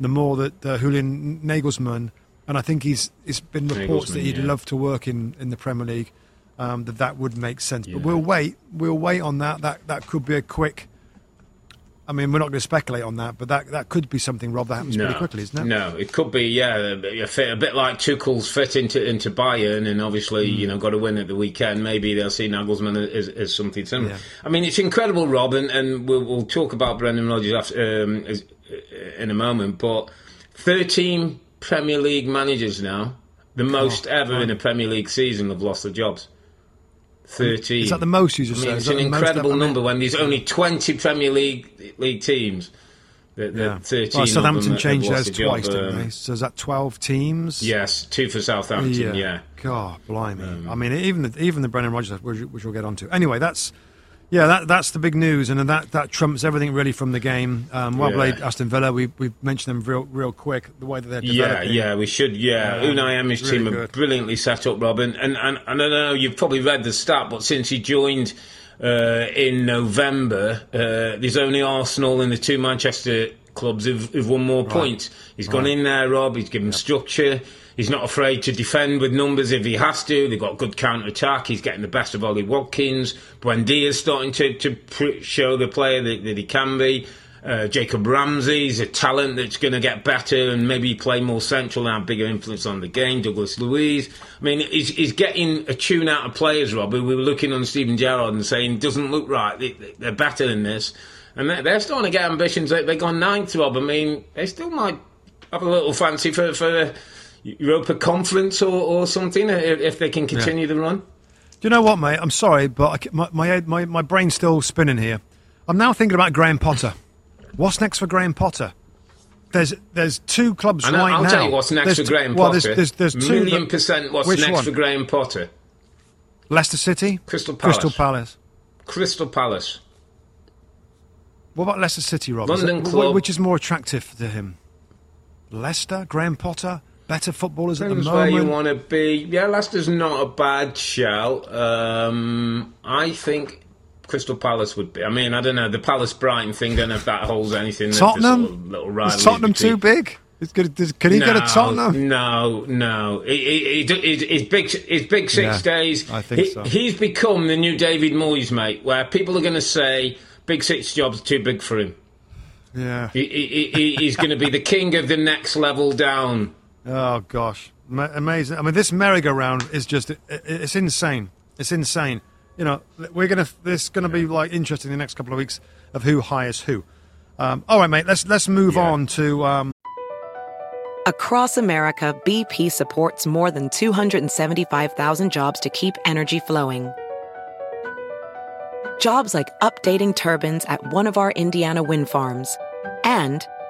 A: the more that uh, Julian Nagelsmann, and I think he's it's been reports that he'd yeah. love to work in, in the Premier League, um, that that would make sense. Yeah. But we'll wait. We'll wait on that. That that could be a quick I mean, we're not going to speculate on that, but that, that could be something, Rob, that happens no, pretty quickly, isn't it?
B: No, it could be, yeah, a, fit, a bit like Tuchel's fit into into Bayern, and obviously, mm. you know, got to win at the weekend. Maybe they'll see Nagelsmann as, as something similar. Yeah. I mean, it's incredible, Rob, and, and we'll, we'll talk about Brendan Rodgers after, um, as, uh, in a moment, but 13 Premier League managers now, the most oh, ever in a Premier League season, have lost their jobs. 13.
A: Is that the most you just I mean,
B: It's an incredible number when there's only 20 Premier League league teams. The, the yeah. 13 well,
A: Southampton changed theirs twice, didn't they? So is that 12 teams?
B: Yes, two for Southampton, yeah. yeah.
A: God, blimey. Um, I mean, even the, even the Brendan Rodgers, which, which we'll get onto. Anyway, that's yeah, that, that's the big news, and that, that trumps everything really from the game. Um, well yeah. played, Aston Villa. We we mentioned them real real quick the way that they're developing.
B: Yeah, yeah, we should. Yeah, yeah Unai Emery's really team good. are brilliantly set up, Robin. And, and and I know you've probably read the stat, but since he joined uh, in November, uh, there's only Arsenal and the two Manchester clubs who've, who've won more right. points. He's right. gone in there, Rob. He's given yep. structure. He's not afraid to defend with numbers if he has to. They've got good counter attack. He's getting the best of Ollie Watkins. Buendia's starting to, to show the player that, that he can be. Uh, Jacob Ramsey's a talent that's going to get better and maybe play more central and have bigger influence on the game. Douglas Luiz. I mean, he's, he's getting a tune out of players, Rob. We were looking on Steven Gerrard and saying, doesn't look right. They, are better than this. And they're, they're starting to get ambitions. They, have gone ninth, Rob. I mean, they still might have a little fancy for, for Europa Conference or, or something if, if they can continue yeah. the run?
A: Do you know what, mate? I'm sorry, but I, my, my, my, my brain's still spinning here. I'm now thinking about Graham Potter. What's next for Graham Potter? There's there's two clubs
B: right
A: I'll
B: now.
A: I'll
B: tell you what's next
A: there's
B: for Graham well,
A: Potter. There's, there's, there's two
B: million percent what's next one? for Graham Potter.
A: Leicester City,
B: Crystal Palace,
A: Crystal Palace,
B: Crystal Palace.
A: What about Leicester City, Rob?
B: London is club.
A: Which is more attractive to him? Leicester, Graham Potter, better footballers
B: Depends
A: at the moment.
B: where you want to be. Yeah, Leicester's not a bad shout. Um, I think Crystal Palace would be. I mean, I don't know the Palace Brighton thing. Don't know if that holds anything.
A: Tottenham,
B: sort of
A: is Tottenham too big? Good, can he
B: no,
A: get a Tottenham?
B: No, no. He, he, he, his big, his big six yeah, days.
A: I think so.
B: He's become the new David Moyes, mate. Where people are going to say big six jobs too big for him.
A: Yeah,
B: he's going to be the king of the next level down.
A: Oh gosh, amazing! I mean, this merry-go-round is just—it's insane. It's insane. You know, we're gonna. This is gonna be like interesting the next couple of weeks of who hires who. Um, all right, mate. Let's let's move yeah. on to. Um...
C: Across America, BP supports more than 275,000 jobs to keep energy flowing. Jobs like updating turbines at one of our Indiana wind farms and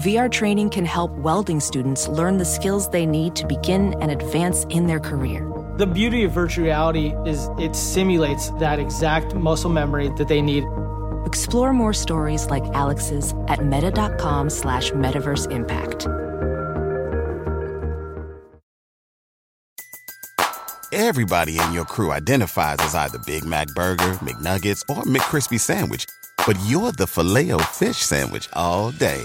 D: VR training can help welding students learn the skills they need to begin and advance in their career.
E: The beauty of virtual reality is it simulates that exact muscle memory that they need.
D: Explore more stories like Alex's at meta.com slash metaverse impact.
F: Everybody in your crew identifies as either Big Mac Burger, McNuggets, or McCrispy Sandwich, but you're the filet fish Sandwich all day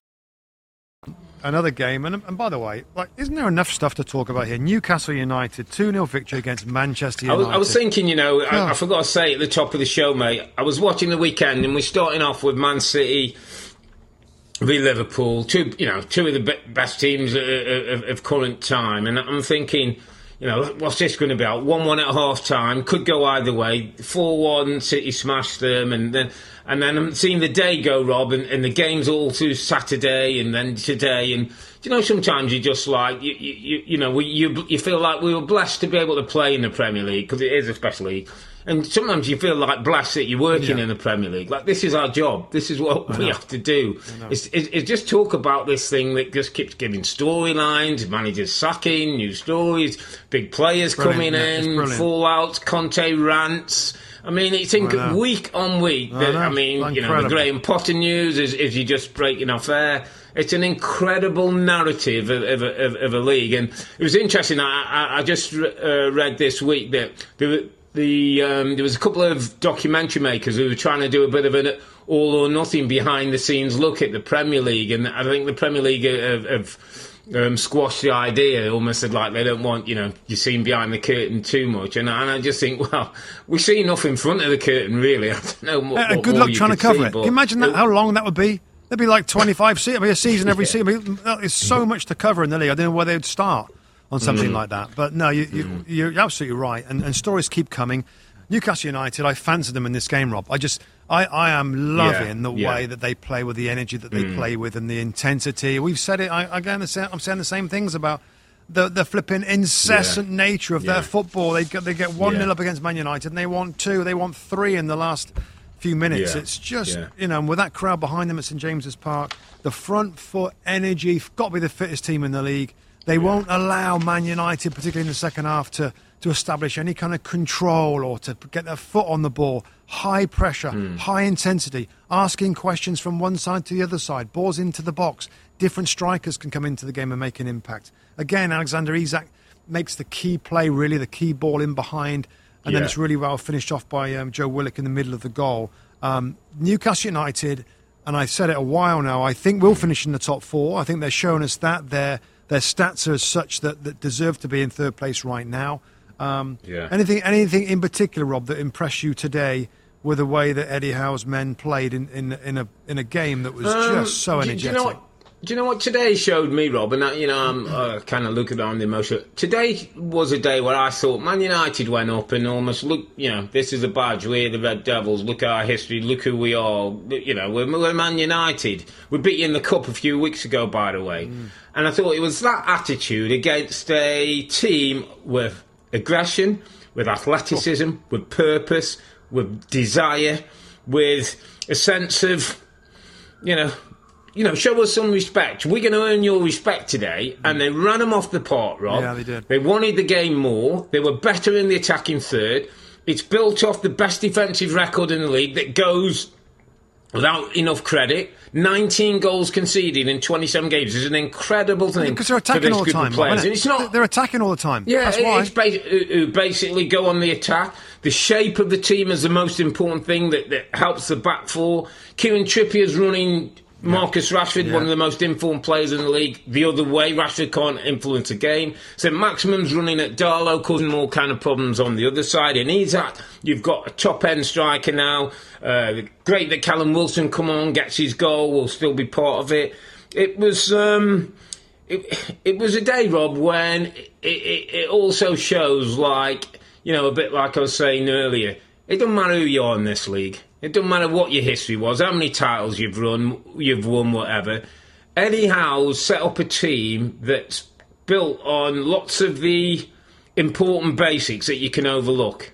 A: another game. And, and by the way, like, isn't there enough stuff to talk about here? Newcastle United, 2 0 victory against Manchester United.
B: I was, I was thinking, you know, I, I, forgot to say at the top of the show, mate, I was watching the weekend and we're starting off with Man City v Liverpool, two, you know, two of the best teams of, of current time. And I'm thinking, you know, what's this going to be? 1 1 at half time, could go either way. 4 1, City smashed them, and then and then I'm seeing the day go, Rob, and, and the games all through Saturday and then today. And you know, sometimes you just like, you, you, you know, we, you, you feel like we were blessed to be able to play in the Premier League because it is a special league. And sometimes you feel like blast that you're working yeah. in the Premier League. Like this is our job. This is what we have to do. It's, it's, it's, just talk about this thing that just keeps giving storylines, managers sacking, new stories, big players coming yeah, in, fallouts, Conte rants. I mean, it's in week on week. That, I, I, mean, you know, the Graham Potter news is, is you just breaking off air. It's an incredible narrative of, of, of, of a league, and it was interesting. I, I, I just uh, read this week that there, the, um, there was a couple of documentary makers who were trying to do a bit of an all or nothing behind the scenes look at the Premier League, and I think the Premier League have, have um, squash the idea, almost said like they don't want you know you seen behind the curtain too much, and, and I just think well we see enough in front of the curtain really. I don't know what,
A: uh,
B: what
A: good luck trying to cover see, it. Can you imagine that, how long that would be? There'd be like twenty five se- be a season every yeah. season. It's so much to cover in the league. I don't know where they would start on something mm. like that. But no, you, you, mm. you're absolutely right, and, and stories keep coming. Newcastle United, I fancy them in this game, Rob. I just, I, I am loving yeah, the yeah. way that they play with the energy that they mm. play with and the intensity. We've said it. I, again, I'm saying the same things about the the flipping incessant yeah. nature of their football. They get they get one 0 up against Man United, and they want two, they want three in the last few minutes. It's just you know, with that crowd behind them at St James's Park, the front foot energy, got to be the fittest team in the league. They won't allow Man United, particularly in the second half, to to establish any kind of control or to get their foot on the ball. High pressure, mm. high intensity, asking questions from one side to the other side, balls into the box. Different strikers can come into the game and make an impact. Again, Alexander Isak makes the key play, really, the key ball in behind, and yeah. then it's really well finished off by um, Joe Willock in the middle of the goal. Um, Newcastle United, and I've said it a while now, I think will finish in the top four. I think they're showing us that. Their, their stats are such that, that deserve to be in third place right now. Um, yeah. Anything, anything in particular, Rob, that impressed you today with the way that Eddie Howe's men played in, in, in a in a game that was um, just so energetic?
B: Do, do, you know what? Do you know what today showed me, Rob? And you know, I'm uh, kind of looking on the emotion. Today was a day where I thought Man United went up and almost look. You know, this is a badge. We're the Red Devils. Look at our history. Look who we are. You know, we're, we're Man United. We beat you in the cup a few weeks ago, by the way. Mm. And I thought it was that attitude against a team with aggression, with athleticism, with purpose, with desire, with a sense of, you know, you know, show us some respect. We're going to earn your respect today. Mm. And they ran them off the park, Rob.
A: Yeah, they did.
B: They wanted the game more. They were better in the attacking third. It's built off the best defensive record in the league that goes without enough credit. 19 goals conceded in 27 games is an incredible thing.
A: Because they're attacking all the time. Players. It? it's not, they're attacking all the time.
B: Yeah,
A: That's why.
B: it's ba- basically go on the attack. The shape of the team is the most important thing that, that helps the back four. Kieran Trippier's running Marcus Rashford, yeah. one of the most informed players in the league, the other way. Rashford can't influence a game. So Maximin's running at Dalot, causing all kind of problems on the other side. And Isak, you've got a top end striker now. Uh, great that Callum Wilson come on, gets his goal, will still be part of it. It was. Um, it, it was a day, Rob, when it, it, it also shows, like, you know, a bit like I was saying earlier, it doesn't matter who you are in this league it doesn't matter what your history was, how many titles you've run, you've won, whatever. Eddie Howe's set up a team that's built on lots of the important basics that you can overlook.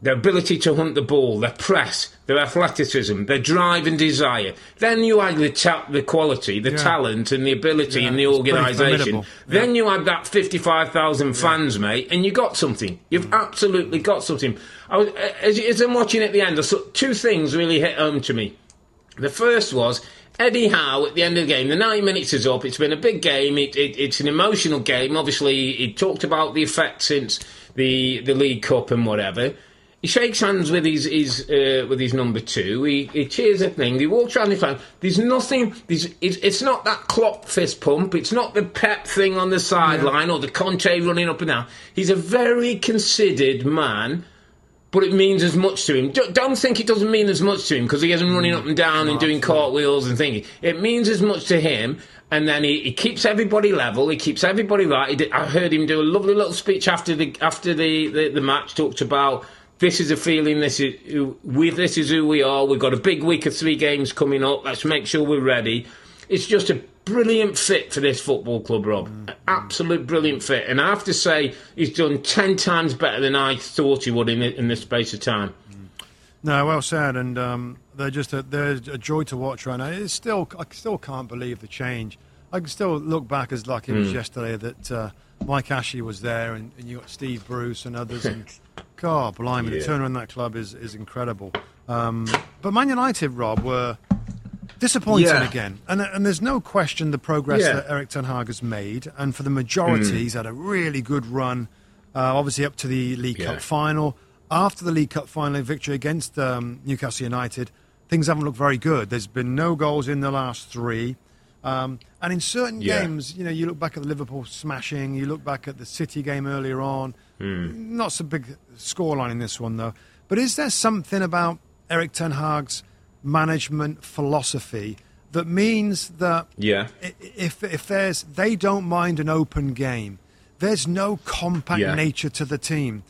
B: Their ability to hunt the ball, their press, their athleticism, their drive and desire. Then you add the, ta- the quality, the yeah. talent, and the ability yeah, and the organisation. Then yeah. you add that 55,000 fans, mate, and you got something. You've mm. absolutely got something. I was, as, as I'm watching at the end, I saw two things really hit home to me. The first was Eddie Howe at the end of the game. The 90 minutes is up. It's been a big game. It, it, it's an emotional game. Obviously, he talked about the effect since the the League Cup and whatever. He shakes hands with his, his uh, with his number two. He, he cheers a thing. He walks around the fan. There's nothing. There's, it's, it's not that Klopp fist pump. It's not the Pep thing on the sideline or the Conte running up and down. He's a very considered man but it means as much to him. Don't think it doesn't mean as much to him because he isn't running up and down and doing cartwheels and thinking. It means as much to him, and then he, he keeps everybody level. He keeps everybody right. Did, I heard him do a lovely little speech after the after the, the, the match. Talked about this is a feeling. This is we. This is who we are. We've got a big week of three games coming up. Let's make sure we're ready. It's just a brilliant fit for this football club, Rob. Mm. Absolute brilliant fit. And I have to say, he's done 10 times better than I thought he would in, in this space of time. Mm.
A: No, well said. And um, they're just a, they're a joy to watch right now. It's still, I still can't believe the change. I can still look back as like it was mm. yesterday that uh, Mike Ashley was there and, and, you got Steve Bruce and others. And God, blimey, yeah. the turnaround in that club is, is incredible. Um, but Man United, Rob, were Disappointing yeah. again. And, and there's no question the progress yeah. that Erik Ten Hag has made. And for the majority, mm. he's had a really good run, uh, obviously up to the League. Cup final. After the League Cup final victory against um, Newcastle United, things haven't looked very good. There's been no goals in the last three. Um, and in certain games, you know, you look back at the Liverpool smashing, you look back at the City game earlier on. Mm. Not so big scoreline in this one, though. But is there something about Erik Ten Hag's management philosophy that means that
B: yeah.
A: if, if there's they don't mind an open game, there's no compact yeah. nature to the team.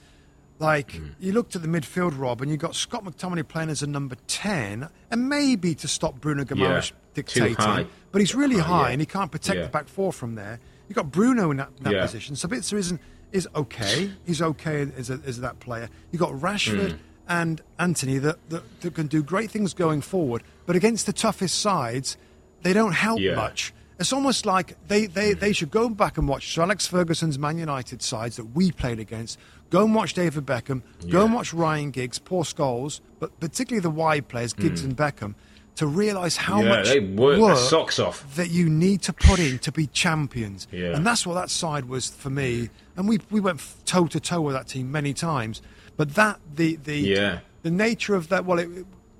A: Like mm. you looked at the midfield, Rob, and you got Scott McTominay playing as a number ten, and maybe to stop Bruno Guimaraes yeah. Dictating, but he's really high, yeah. and he can't protect the back four from there. You've got Bruno in that, that position. Sabitzer isn't is okay. He's okay as, a, as that player. You've got Rashford. Mm and Antony that, that, that, can do great things going forward, but against the toughest sides, they don't help yeah. much. It's almost like they, they, they should go back and watch Sir Alex Ferguson's Man United sides that we played against. Go and watch David Beckham. Yeah. Go and watch Ryan Giggs, Paul Scholes, but particularly the wide players, Giggs mm. and Beckham, to realise how yeah, much
B: work, work socks off
A: that you need to put in to be champions. Yeah. And that's what that side was for me. And we, we went toe to toe with that team many times. But that the the
B: yeah.
A: the nature of that well, it,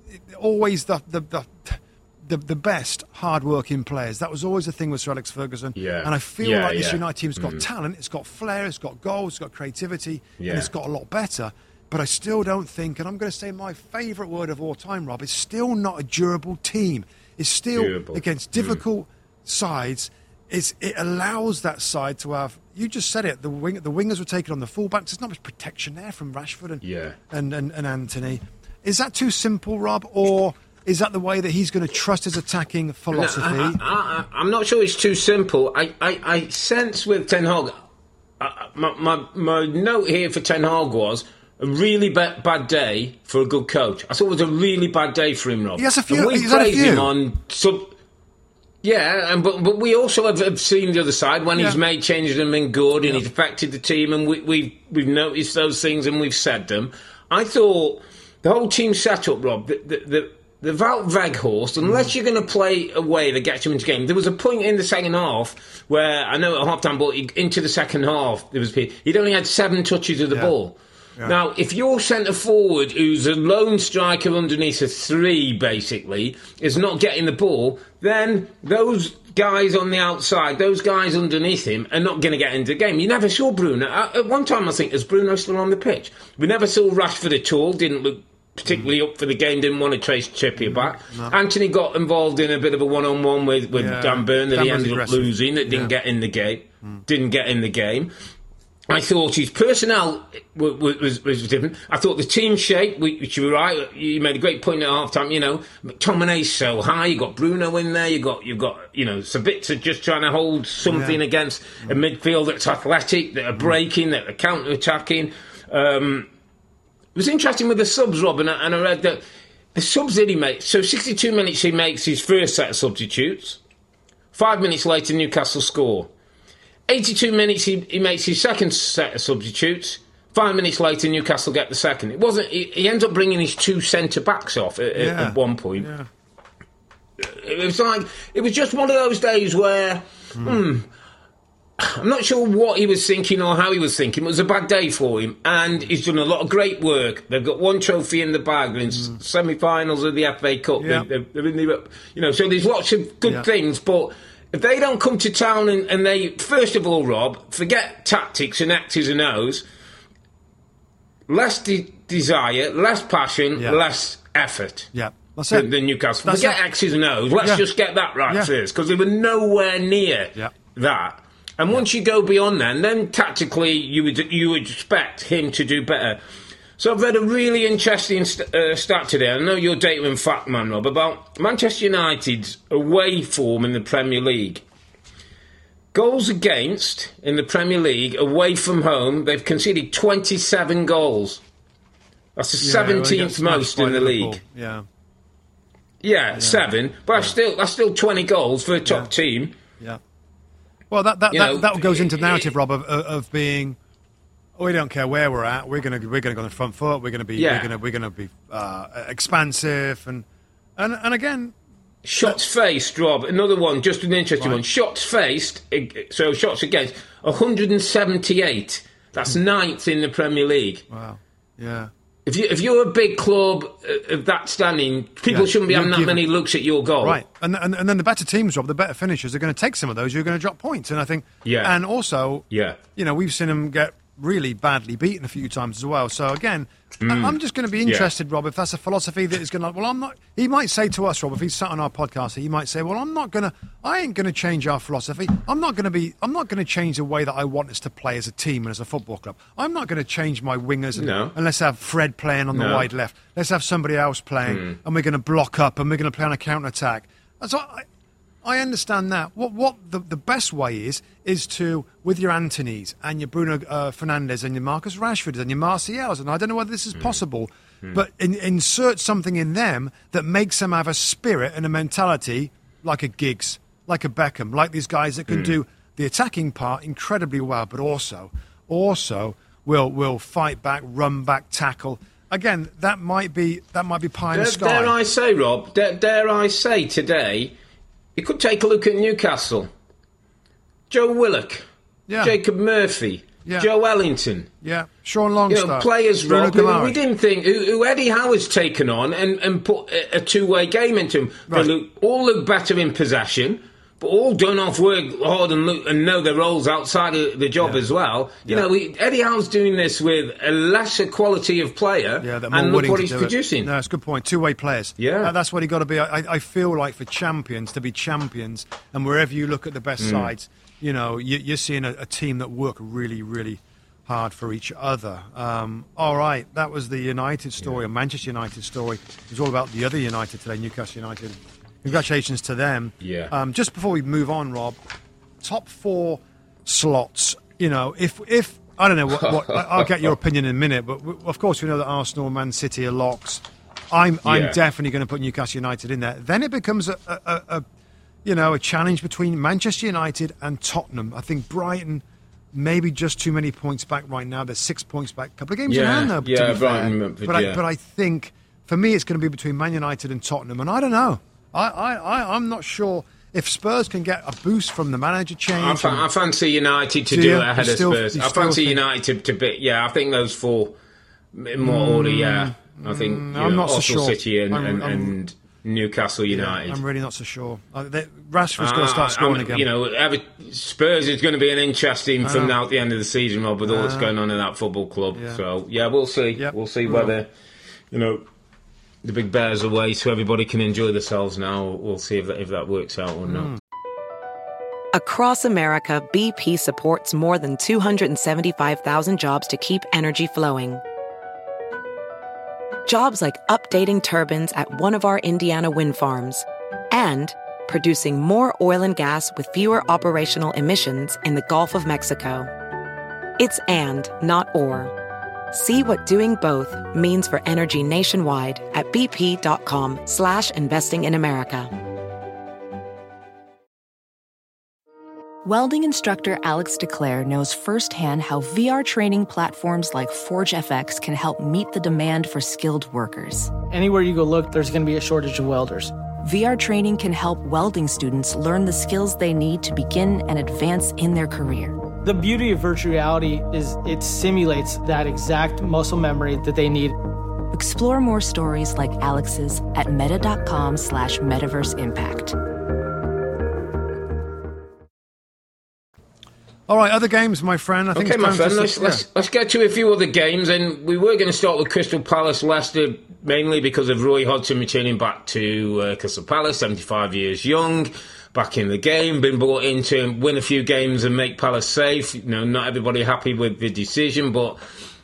A: it, always the the. the the, the best hard-working players. That was always the thing with Sir Alex Ferguson.
B: Yeah.
A: And I feel
B: yeah,
A: like this. United team's got mm. talent, it's got flair, it's got goals, it's got creativity, yeah. and it's got a lot better. But I still don't think, and I'm going to say my favourite word of all time, Rob, is still not a durable team. It's still durable. against mm. difficult mm. sides is it allows that side to have. You just said it. The wing, the wingers were taken on the fullbacks. There's not much protection there from Rashford and
B: yeah.
A: and, and, and Antony. Is that too simple, Rob, or is that the way that he's going to trust his attacking philosophy? No,
B: I, am not sure it's too simple. I, I, I sense with Ten Hag, uh, my, my, my note here for Ten Hag was a really bad, bad day for a good coach. I thought it was a really bad day for him, Rob.
A: He has a few. And we praise him
B: on sub yeah, and but but we also have, have seen the other side when yeah. he's made changes and been good, and yeah. he's affected the team, and we, we've we've noticed those things and we've said them. I thought the whole team setup, Rob, the the, the, the Wout Weghorst, unless mm. you're going to play a way that gets you into game. There was a point in the second half where I know at half time, but into the second half there was he'd only had seven touches of the yeah. ball. Yeah. Now, if your centre forward, who's a lone striker underneath a three, basically, is not getting the ball, then those guys on the outside, those guys underneath him, are not going to get into the game. You never saw Bruno. At one time, I think, is Bruno still on the pitch? We never saw Rashford at all, didn't look particularly up for the game, didn't want to trace Trippier back. No. Antony got involved in a bit of a one on one with, with yeah. Dan Burn that Dan he ended up losing, that didn't yeah. get in the game. Mm. Didn't get in the game. I thought his personnel was, was, different. I thought the team shape, which you were right, you made a great point at half time. You know, McTominay's so high. You got Bruno in there. You got you got you know Sabitzer just trying to hold something yeah. against a midfield that's athletic, that are breaking, that are counter attacking. Um, it was interesting with the subs, Rob, and I, and I read that the subs that he makes. So 62 minutes he makes his first set of substitutes. Five minutes later, Newcastle score. 82 minutes, he, he makes his second set of substitutes. Five minutes later, Newcastle get the second. It wasn't. He, he ends up bringing his two centre backs off at, yeah. at, one point. Yeah. It was like it was just one of those days where, mm. hmm, I'm not sure what he was thinking or how he was thinking. It was a bad day for him, and he's done a lot of great work. They've got one trophy in the bag. They're in mm. semi-finals of the FA Cup. Yeah. They, are in the, you know, so there's lots of good things, but if they don't come to town and, and, they, first of all, Rob, forget tactics and X's and O's. less de- desire, less passion, yeah. less effort.
A: Yeah. That's
B: it. Than Newcastle. That's Forget it. X's and O's. Let's yeah. just get that right yeah. first, because they were nowhere near
A: yeah.
B: that. And once you go beyond then, then tactically you would you would expect him to do better. So I've read a really interesting st- uh, stat today. I know you're data and fact man, Rob, about Manchester United's away form in the Premier League. Goals against in the Premier League away from home, they've conceded 27 goals. That's the yeah, 17th most in the Liverpool. league.
A: Yeah.
B: yeah. Yeah, seven, but yeah. still that's still 20 goals for a top team.
A: Yeah. Well, that that, that, know, that, goes into the narrative, Rob, of, of being we don't care where we're at. We're gonna we're gonna go on the front foot. We're gonna be yeah. we're gonna we're gonna be uh, expansive and and and again.
B: Shots faced, Rob. Another one, just an interesting right. one. Shots faced, so shots against, 178. That's hmm. ninth in the Premier League.
A: Wow. Yeah.
B: If you if you're a big club uh, of that standing, people yeah, shouldn't be having that many looks at your goal.
A: Right, and, and and then the better teams, Rob, the better finishers are going to take some of those. You're going to drop points, and I think,
B: yeah,
A: and also,
B: yeah,
A: you know, we've seen them get really badly beaten a few times as well. So again, mm. I'm just going to be interested, yeah. Rob, if that's a philosophy that is going to. Well, I'm not. He might say to us, Rob, if he's sat on our podcast, he might say, "Well, I'm not going to. I ain't going to change our philosophy. I'm not going to be. I'm not going to change the way that I want us to play as a team and as a football club. I'm not going to change my wingers and,
B: no.
A: and let's have Fred playing on the wide left. Let's have somebody else playing, mm. and we're going to block up and we're going to play on a counter attack. So I, I understand that. What what the, the best way is is to with your Antonys and your Bruno uh, Fernandes and your Marcus Rashford and your Martials, and I don't know whether this is mm. possible, mm. but in, insert something in them that makes them have a spirit and a mentality like a Giggs, like a Beckham, like these guys that can mm. do the attacking part incredibly well, but also also will will fight back, run back, tackle. Again, that might be that might be pie in
B: dare,
A: the sky.
B: Dare I say, Rob? Dare, dare I say today? You could take a look at Newcastle. Joe Willock, yeah. Jacob Murphy, yeah. Joelinton.
A: Yeah, Sean Longstaff.
B: You know, players, Rob, who we didn't think, who, who, Eddie Howe's taken on and, and put a, a two way game into him. Right. They look, all look better in possession but all done off work hard and, look, and know their roles outside of the job yeah. as well. You yeah. know, we, Eddie Howe's doing this with a lesser quality of player, yeah, and look what he's producing.
A: It. No, it's a good point. Two way players.
B: Yeah,
A: that's what he got to be. I, I, feel like for champions to be champions, and wherever you look at the best mm. sides, you know, you, are seeing a, a, team that work really, really hard for each other. Um, all right, that was the United story, yeah. a Manchester United story. It was all about the other United today, Newcastle United Congratulations to them.
B: Yeah.
A: Um, just before we move on, Rob, top four slots. You know, if if I don't know what, what I'll get your opinion in a minute, but of course we know that Arsenal, Man City are locks. I'm I'm yeah. definitely going to put Newcastle United in there. Then it becomes a, a, a, you know a challenge between Manchester United and Tottenham. I think Brighton maybe just too many points back right now. They're six points back. A couple of games
B: yeah,
A: in hand though.
B: Yeah, Brighton.
A: But, but, yeah. I, but I think for me it's going to be between Man United and Tottenham, and I don't know. I, I, I'm not sure if Spurs can get a boost from the manager change.
B: I, I fancy United to do, do it ahead of still, Spurs. I fancy think... United to, to be. Yeah, I think those four in more mm, order. Yeah, I think mm, I'm know, not so sure. City and, I'm, and, I'm, and Newcastle United.
A: Yeah, I'm really not so sure. Uh, they, Rashford's uh, going to start scoring again.
B: You know, Spurs is going to be an interesting from now at the end of the season, Rob, with all that's going on in that football club. Yeah. So yeah, we'll see. Yep. We'll see whether you know the big bears away so everybody can enjoy themselves now. We'll see if that, if that works out or not. Mm.
C: Across America, BP supports more than 275,000 jobs to keep energy flowing. Jobs like updating turbines at one of our Indiana wind farms and producing more oil and gas with fewer operational emissions in the Gulf of Mexico. It's and, not or. See what doing both means for energy nationwide at bp.com slash investing in America.
D: Welding instructor Alex DeClaire knows firsthand how VR training platforms like ForgeFX can help meet the demand for skilled workers.
E: Anywhere you go look, there's going to be a shortage of welders.
D: VR training can help welding students learn the skills they need to begin and advance in their career.
E: The beauty of virtual reality is it simulates that exact muscle memory that they need.
D: Explore more stories like Alex's at meta.com slash metaverse impact.
A: All right, other games, my friend. I think
B: okay, my friend. Let's, yeah. let's, let's get to a few other games, and we were going to start with Crystal Palace Leicester, mainly because of Roy Hodgson returning back to uh, Crystal Palace, 75 years young, back in the game, been brought in to win a few games and make Palace safe. You know, not everybody happy with the decision, but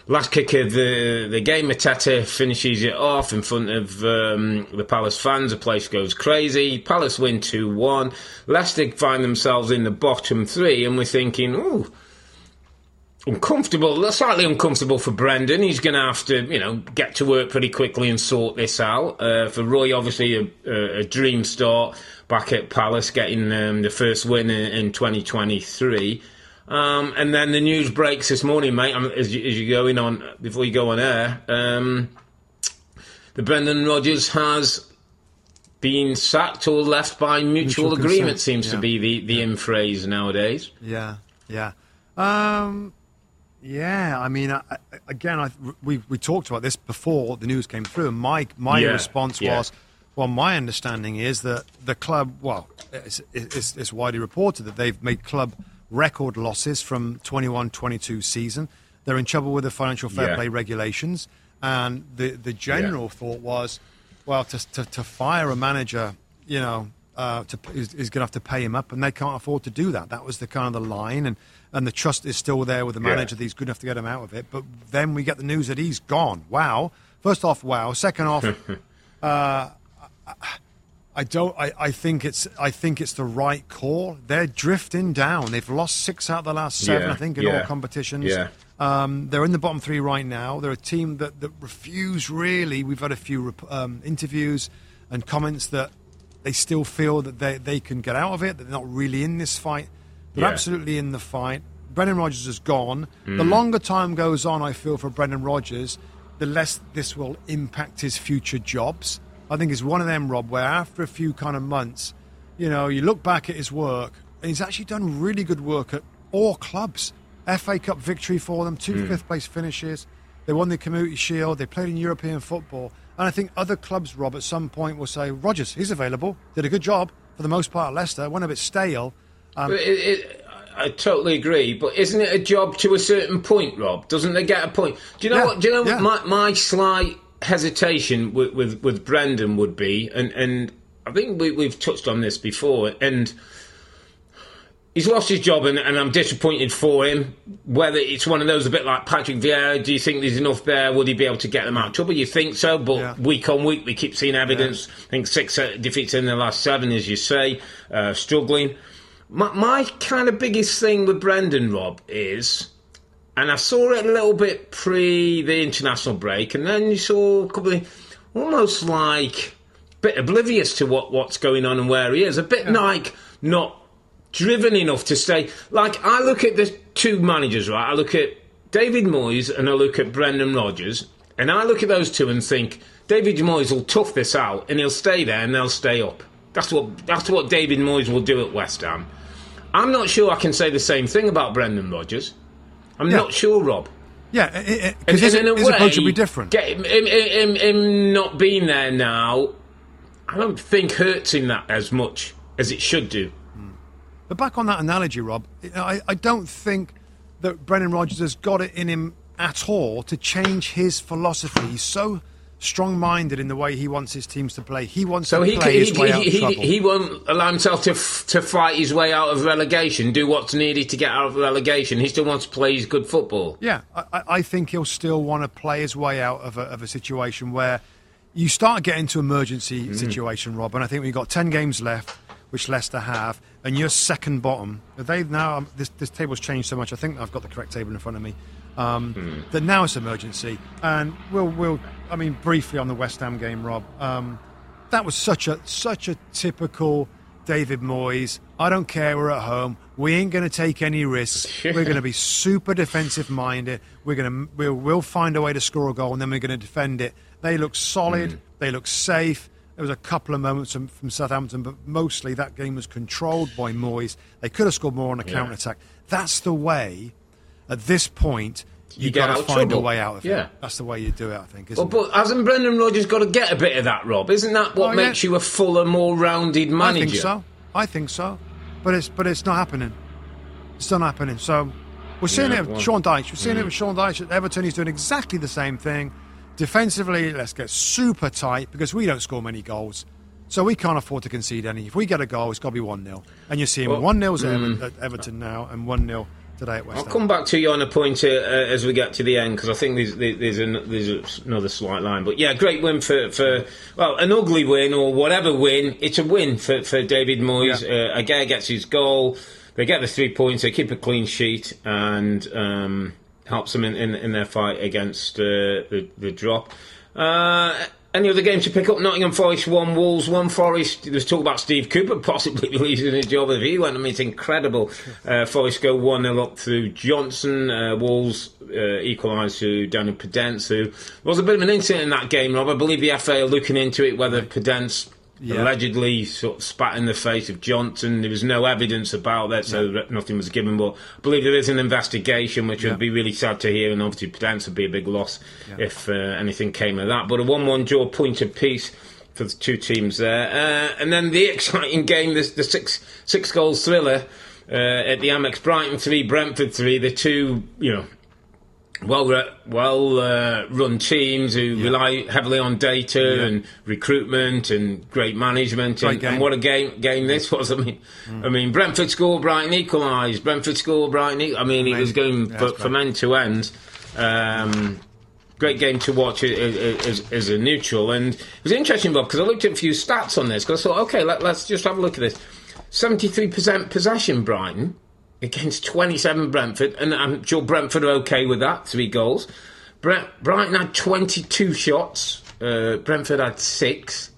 B: last kick of the the game, Mateta finishes it off in front of um, the Palace fans. The place goes crazy. Palace win 2 1. Leicester find themselves in the bottom three, and we're thinking, oh, uncomfortable, slightly uncomfortable for Brendan. He's going to have to, you know, get to work pretty quickly and sort this out. Uh, for Roy, obviously, a, a, a, dream start back at Palace, getting um, the first win in, in 2023. Um, and then the news breaks this morning, mate, as, you, as you're going on, before you go on air, um, the Brendan Rodgers has been sacked or left by mutual, mutual agreement, seems yeah. to be the, the yeah. in phrase nowadays.
A: Yeah, yeah. Um, yeah, I mean, I, again, I, we, we talked about this before the news came through, and my, my yeah. response was, well, my understanding is that the club, well, it's, it's, it's widely reported that they've made club – record losses from 21-22 season. They're in trouble with the financial fair yeah. play regulations, and the the general yeah. thought was, well, to, to, to fire a manager, you know, uh, to, is, is going to have to pay him up, and they can't afford to do that. That was the kind of the line, and, and the trust is still there with the manager yeah. that he's good enough to get him out of it. But then we get the news that he's gone. Wow. First off, wow. Second off, uh, I don't. I, I think it's. I think it's the right call. They're drifting down. They've lost six out of the last seven. Yeah, I think in yeah, all competitions. Yeah. Um, they're in the bottom three right now. They're a team that, that refuse really. We've had a few um, interviews and comments that they still feel that they, they can get out of it. That they're not really in this fight. They're yeah. absolutely in the fight. Brendan Rodgers is gone. Mm. The longer time goes on, I feel for Brendan Rodgers, the less this will impact his future jobs. I think it's one of them, Rob, where after a few kind of months, you know, you look back at his work, and he's actually done really good work at all clubs. FA Cup victory for them, two mm. fifth place finishes. They won the Community Shield. They played in European football. And I think other clubs, Rob, at some point will say, Rodgers, he's available. Did a good job for the most part at Leicester. Went a bit stale.
B: Um, it, it, I totally agree. But isn't it a job to a certain point, Rob? Doesn't they get a point? Do you know yeah, what? Do you know yeah. my, my slight hesitation with, with, with Brendan would be, and, and I think we, we've touched on this before, and he's lost his job and, and, I'm disappointed for him. Whether it's one of those a bit like Patrick Vieira, do you think there's enough there? Would he be able to get them out of trouble? You think so, but yeah. week on week we keep seeing evidence. I think six uh, defeats in the last seven, as you say, uh, struggling. My, my kind of biggest thing with Brendan, Rob, is and I saw it a little bit pre the international break, and then you saw a couple of almost like a bit oblivious to what, what's going on and where he is, a bit yeah. like not driven enough to stay. Like I look at the two managers, right? I look at David Moyes and I look at Brendan Rodgers, and I look at those two and think David Moyes will tough this out and he'll stay there and they'll stay up. That's what that's what David Moyes will do at West Ham. I'm not sure I can say the same thing about Brendan Rodgers. I'm yeah. not sure, Rob.
A: Yeah, because his, in a his way, approach will be different.
B: Get him, him, him, him, not being there now, I don't think hurts him that as much as it should do. Hmm.
A: But back on that analogy, Rob, I, I don't think that Brendan Rodgers has got it in him at all to change his philosophy. He's so strong-minded in the way he wants his teams to play. He wants so to he, play he, his he, way out
B: he,
A: of trouble.
B: He won't allow himself to f- to fight his way out of relegation, do what's needed to get out of relegation. He still wants to play his good football.
A: Yeah, I, I think he'll still want to play his way out of a, of a situation where you start getting into emergency mm. situation, Rob. And I think we've got ten games left, which Leicester have, and you're second bottom. They've now um, this, this table's changed so much. I think I've got the correct table in front of me. Um, mm. That now it's emergency, and we'll we'll I mean, briefly on the West Ham game, Rob. Um, that was such a such a typical David Moyes. I don't care. We're at home. We ain't going to take any risks. We're going to be super defensive minded. We're going to we'll, we'll find a way to score a goal, and then we're going to defend it. They look solid. Mm. They look safe. There was a couple of moments from, from, Southampton, but mostly that game was controlled by Moyes. They could have scored more on a yeah. counter attack. That's the way. At this point, you, you got to find
B: trouble.
A: a way out of
B: yeah.
A: it. That's the way you do it, I think.
B: Well, but hasn't Brendan Rodgers got to get a bit of that, Rob? Isn't that what oh, makes yeah. you a fuller, more rounded manager?
A: I think so. I think so. But it's but it's not happening. It's not happening. So we're seeing yeah, it with well, Sean Dyche. We're seeing mm. it with Sean Dyche at Everton. He's doing exactly the same thing. Defensively, let's get super tight because we don't score many goals. So we can't afford to concede any. If we get a goal, it's got to be 1 0. And you're seeing well, 1 0 mm. at Everton now and 1 0 today at West
B: I'll Ham. come back to you on a point uh, as we get to the end because I think there's, there's, an, there's, another slight line. But yeah, great win for, for, well, an ugly win or whatever win. It's a win for, for David Moyes. Yeah. Uh, Aguerd gets his goal. They get the three points. They keep a clean sheet and um, helps them in, in, in, their fight against uh, the, the drop. Any other games to pick up? Nottingham Forest one, Wolves one. Forest. There's talk about Steve Cooper possibly losing his job if he went. I mean, it's incredible. Uh, Forest go one 0 up through Johnson. Uh, Wolves uh, equalised to Daniel Podence, who was a bit of an incident in that game. Rob, I believe the FA are looking into it whether Podence yeah. allegedly sort of spat in the face of Johnson. There was no evidence about that, so yeah. nothing was given. But I believe there is an investigation, which yeah. would be really sad to hear, and obviously Podence would be a big loss if uh, anything came of that. But a 1 1 draw, point of peace for the two teams there. Uh, and then the exciting game, the, the six six goals thriller. Uh, at the Amex Brighton 3, Brentford 3, the two, you know, well well uh, run teams who yeah. rely heavily on data yeah. and recruitment and great management and, and, what a game game this was. I mean mm. I mean Brentford score Brighton equalised. Brentford score Brighton e- I mean it was going yeah, from end to end. Um, great game to watch as, as, a neutral. And it was interesting Bob because I looked at a few stats on this because I thought okay let, let's just have a look at this. 73% possession Brighton against 27 Brentford, and I'm sure Brentford are okay with that, three goals. Brighton had 22 shots, uh, Brentford had six.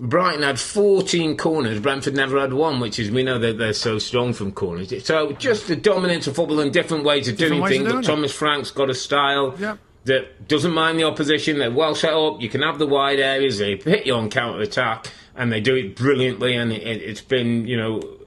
B: Brighton had 14 corners, Brentford never had one, which is, we know that they're so strong from corners. So just the dominance of football and different ways of different doing things. Of doing Thomas Frank's got a style.
A: Yep.
B: That doesn't mind the opposition. They're well set up. You can have the wide areas. They hit you on counter attack, and they do it brilliantly. And it, it's been, you know,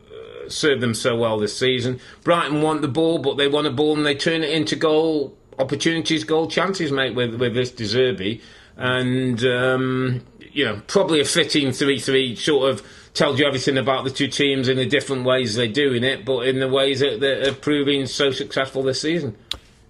B: served them so well this season. Brighton want the ball, but they want a ball and they turn it into goal opportunities, goal chances, mate, with, with this De Zerbi. And, um, you know, probably a fitting 3 3 sort of tells you everything about the two teams in the different ways they're doing it, but in the ways that, are proving so successful this season.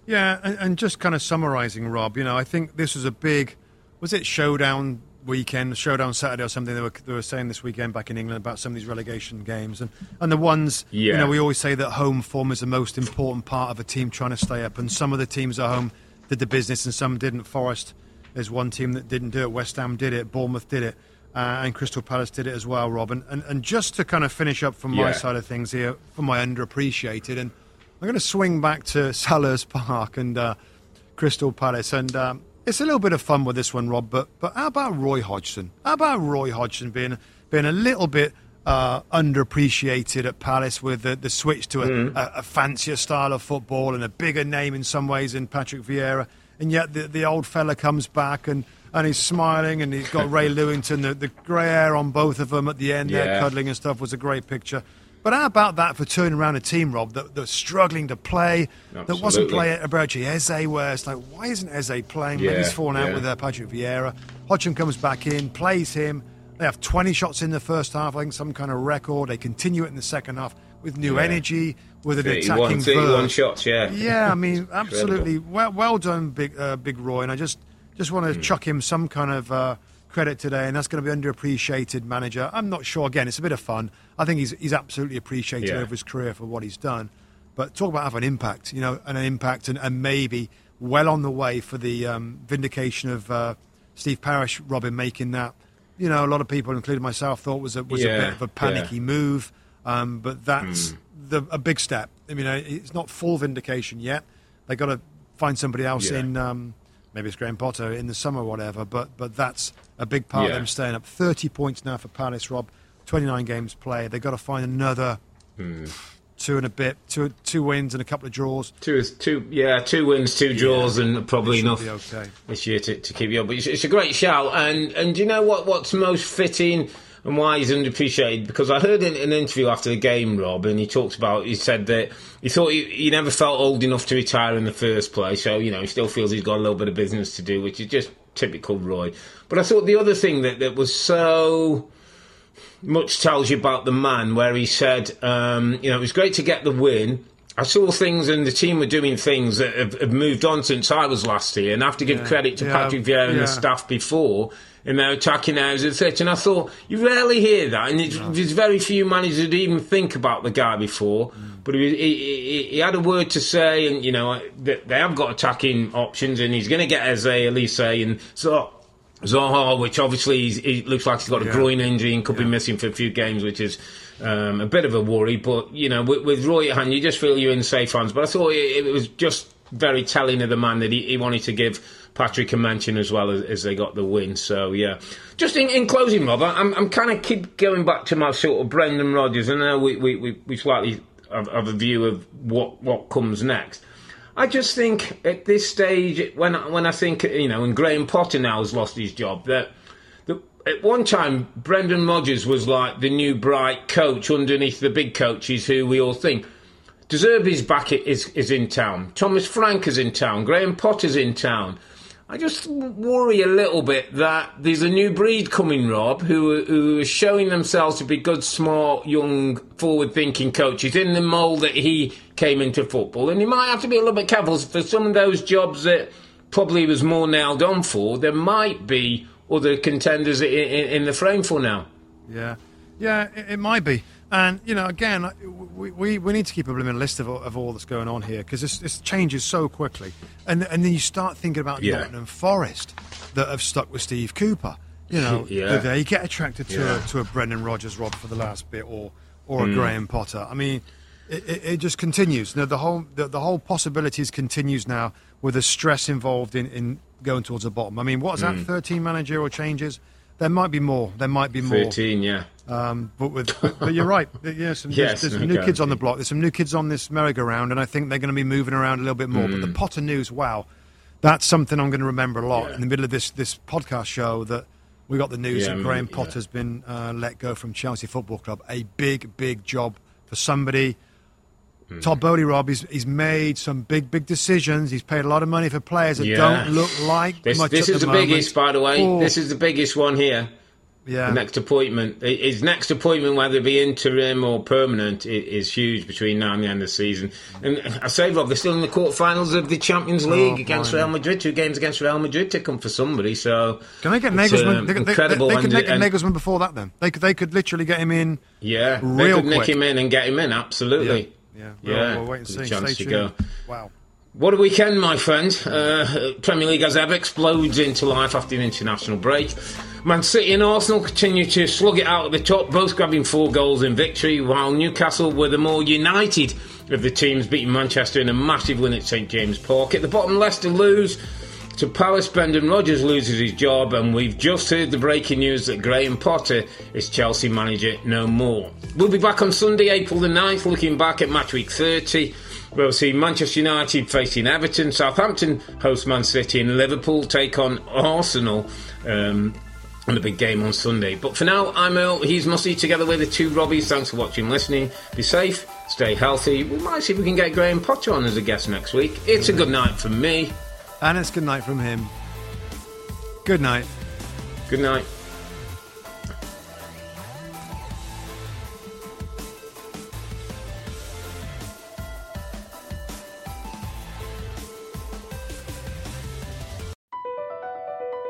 A: Yeah, and, and just kind of summarising, Rob, you know, I think this was a big, was it showdown weekend, showdown Saturday or something. They were they were saying this weekend back in England about some of these relegation games and and the ones yeah. you know we always say that home form is the most important part of a team trying to stay up. And some of the teams at home did the business and some didn't. Forest is one team that didn't do it. West Ham did it. Bournemouth did it. Uh, and Crystal Palace did it as well, Rob. And, and, just to kind of finish up from yeah. my side of things here, for my underappreciated, and I'm going to swing back to Selhurst Park and uh, Crystal Palace. And um, it's a little bit of fun with this one, Rob. But but how about Roy Hodgson? How about Roy Hodgson being being a little bit uh, underappreciated at Palace with the, the switch to a, mm. a, a, fancier style of football and a bigger name in some ways in Patrick Vieira, and yet the, the old fella comes back and, and he's smiling and he's got Ray Lewington, the, the grey hair on both of them at the end yeah. there, cuddling and stuff was a great picture. But how about that for turning around a team, Rob, that, that's struggling to play, Absolutely. that wasn't playing about Eze, where it's like, why isn't Eze playing? Yeah, Maybe he's fallen out yeah. with uh, Patrick Vieira. Hodgson comes back in, plays him. They have 20 shots in the first half, I think some kind of record. They continue it in the second half with new yeah. energy, with an 31, attacking
B: 31 shots, yeah.
A: Yeah, I mean, absolutely. well, well done, Big uh, Big Roy. And I just, just want to mm. chuck him some kind of... Uh, credit today, and that's going to be underappreciated manager. I'm not sure. Again, it's a bit of fun. I think he's he's absolutely appreciated yeah. over his career for what he's done. But talk about having an impact, you know, and an impact, and, and maybe well on the way for the um, vindication of uh, Steve Parish, Robin making that. You know, a lot of people, including myself, thought was a, was yeah, a bit of a panicky yeah. move, um, but that's mm. the, a big step. I mean, it's not full vindication yet. They got to find somebody else in. Um, maybe it's Graham Potter in the summer or whatever, but but that's a big part of them staying up. 30 points now for Palace, Rob. 29 games played. They've got to find another mm. two and a bit, two two wins and a couple of draws.
B: Two, is two, yeah, two wins, two draws, yeah. and probably enough okay. this year to, to keep you up. But it's, it's, a great shout, and and you know what? What's most fitting and why he's underappreciated because I heard in an interview after the game, Rob, and he talked about he said that he thought he, he, never felt old enough to retire in the first place, so you know he still feels he's got a little bit of business to do, which is just typical Roy. But I thought the other thing that that was so much tells you about the man. Where he said, um, you know, it was great to get the win. I saw things and the team were doing things that have, have moved on since I was last here, and I have to give yeah, credit to yeah, Patrick Vieira and the staff before in their attacking areas of threat. And I thought you rarely hear that, and no. there's very few managers that even think about the guy before. Mm. But he, he, he, had a word to say, and you know they have got attacking options, and he's going to get Eze, Olise, and so Zaha, which obviously he looks like he's got a yeah. groin injury and could yeah. be missing for a few games, which is um, a bit of a worry. But you know, with, with Roy at hand, you just feel you're in safe hands. But I thought it, it was just very telling of the man that he, he wanted to give Patrick a mention as well as, as, they got the win. So yeah, just in, in closing, Rob, I'm, I'm kind of keep going back to my sort of Brendan Rodgers. I know we we, we, we slightly have, have a view of what what comes next. I just think at this stage, when when I think you know, and Graham Potter now has lost his job, that, that at one time Brendan Rodgers was like the new bright coach underneath the big coaches who we all think. De Zerbi's back is is in town. Thomas Frank is in town. Graham Potter's in town. I just worry a little bit that there's a new breed coming, Rob, who who are showing themselves to be good, smart, young, forward-thinking coaches in the mould that he came into football, and he might have to be a little bit careful for some of those jobs that probably was more nailed on for. There might be other contenders in, in, in the frame for now.
A: Yeah, yeah, it, it might be. And you know, again, we, we, we need to keep a list of, of all that's going on here because this, this changes so quickly. And and then you start thinking about yeah. Nottingham Forest that have stuck with Steve Cooper. You know, yeah. they get attracted to yeah. a, to a Brendan Rodgers Rob for the last bit, or or a mm. Graham Potter. I mean, it, it, it just continues. You know, the whole the, the, whole possibilities continues now with the stress involved in, in going towards the bottom. I mean, what's mm. that? Thirteen managerial changes. There might be more. There might be more.
B: Thirteen, yeah.
A: Um, but with, but, but, you're right. Yeah, some, yes, there's, there's new kids on the block. There's some new kids on this merry-go-round, and I think they're going to be moving around a little bit more. Mm. But the mm. Potter news, wow, that's something I'm going to remember a lot yeah. in the middle of this this podcast show. That we got the news yeah, that Graham yeah. Potter's been uh, let go from Chelsea Football Club. A big, big job for somebody. Mm. Todd Boehly, Rob, he's, he's made some big, big decisions. He's paid a lot of money for players that don't look like
B: this,
A: much.
B: This is the,
A: the
B: biggest, by the way. Oh. This is the biggest one here. Yeah. The next appointment, his next appointment, whether it be interim or permanent, is huge between now and the end of the season. And I say, Rob, they're still in the quarterfinals of the Champions oh, League oh, against Real Madrid. Two games against Real Madrid to come for somebody. So
A: can they get Nagelsmann? Um, they, incredible. They, they, they could get Nagelsmann before that. Then they could they could literally get him in.
B: Yeah, real they could quick. nick him in and get him in. Absolutely.
A: Yeah, yeah. yeah. We'll, wait and see. Stay tuned. go. Wow.
B: What a weekend, my friend. Uh, Premier League as ever explodes into life after an international break. Man City and Arsenal continue to slug it out at the top, both grabbing four goals in victory, while Newcastle were the more united of the teams, beating Manchester in a massive win at St James Park. At the bottom, Leicester lose to Palace. Brendan Rodgers loses his job, and we've just heard the breaking news that Graham Potter is Chelsea manager no more. We'll be back on Sunday, April the 9th, looking back at match week 30. We'll see Manchester United facing Everton, Southampton host Man City, and Liverpool take on Arsenal. Um, and a big game on Sunday. But for now, I'm Earle. He's Mussy together with the two Robbies. Thanks for watching listening. Be safe, stay healthy. We might see if we can get Graham Potter on as a guest next week. It's a good night from me.
A: And it's good night from him. Good night.
B: Good night.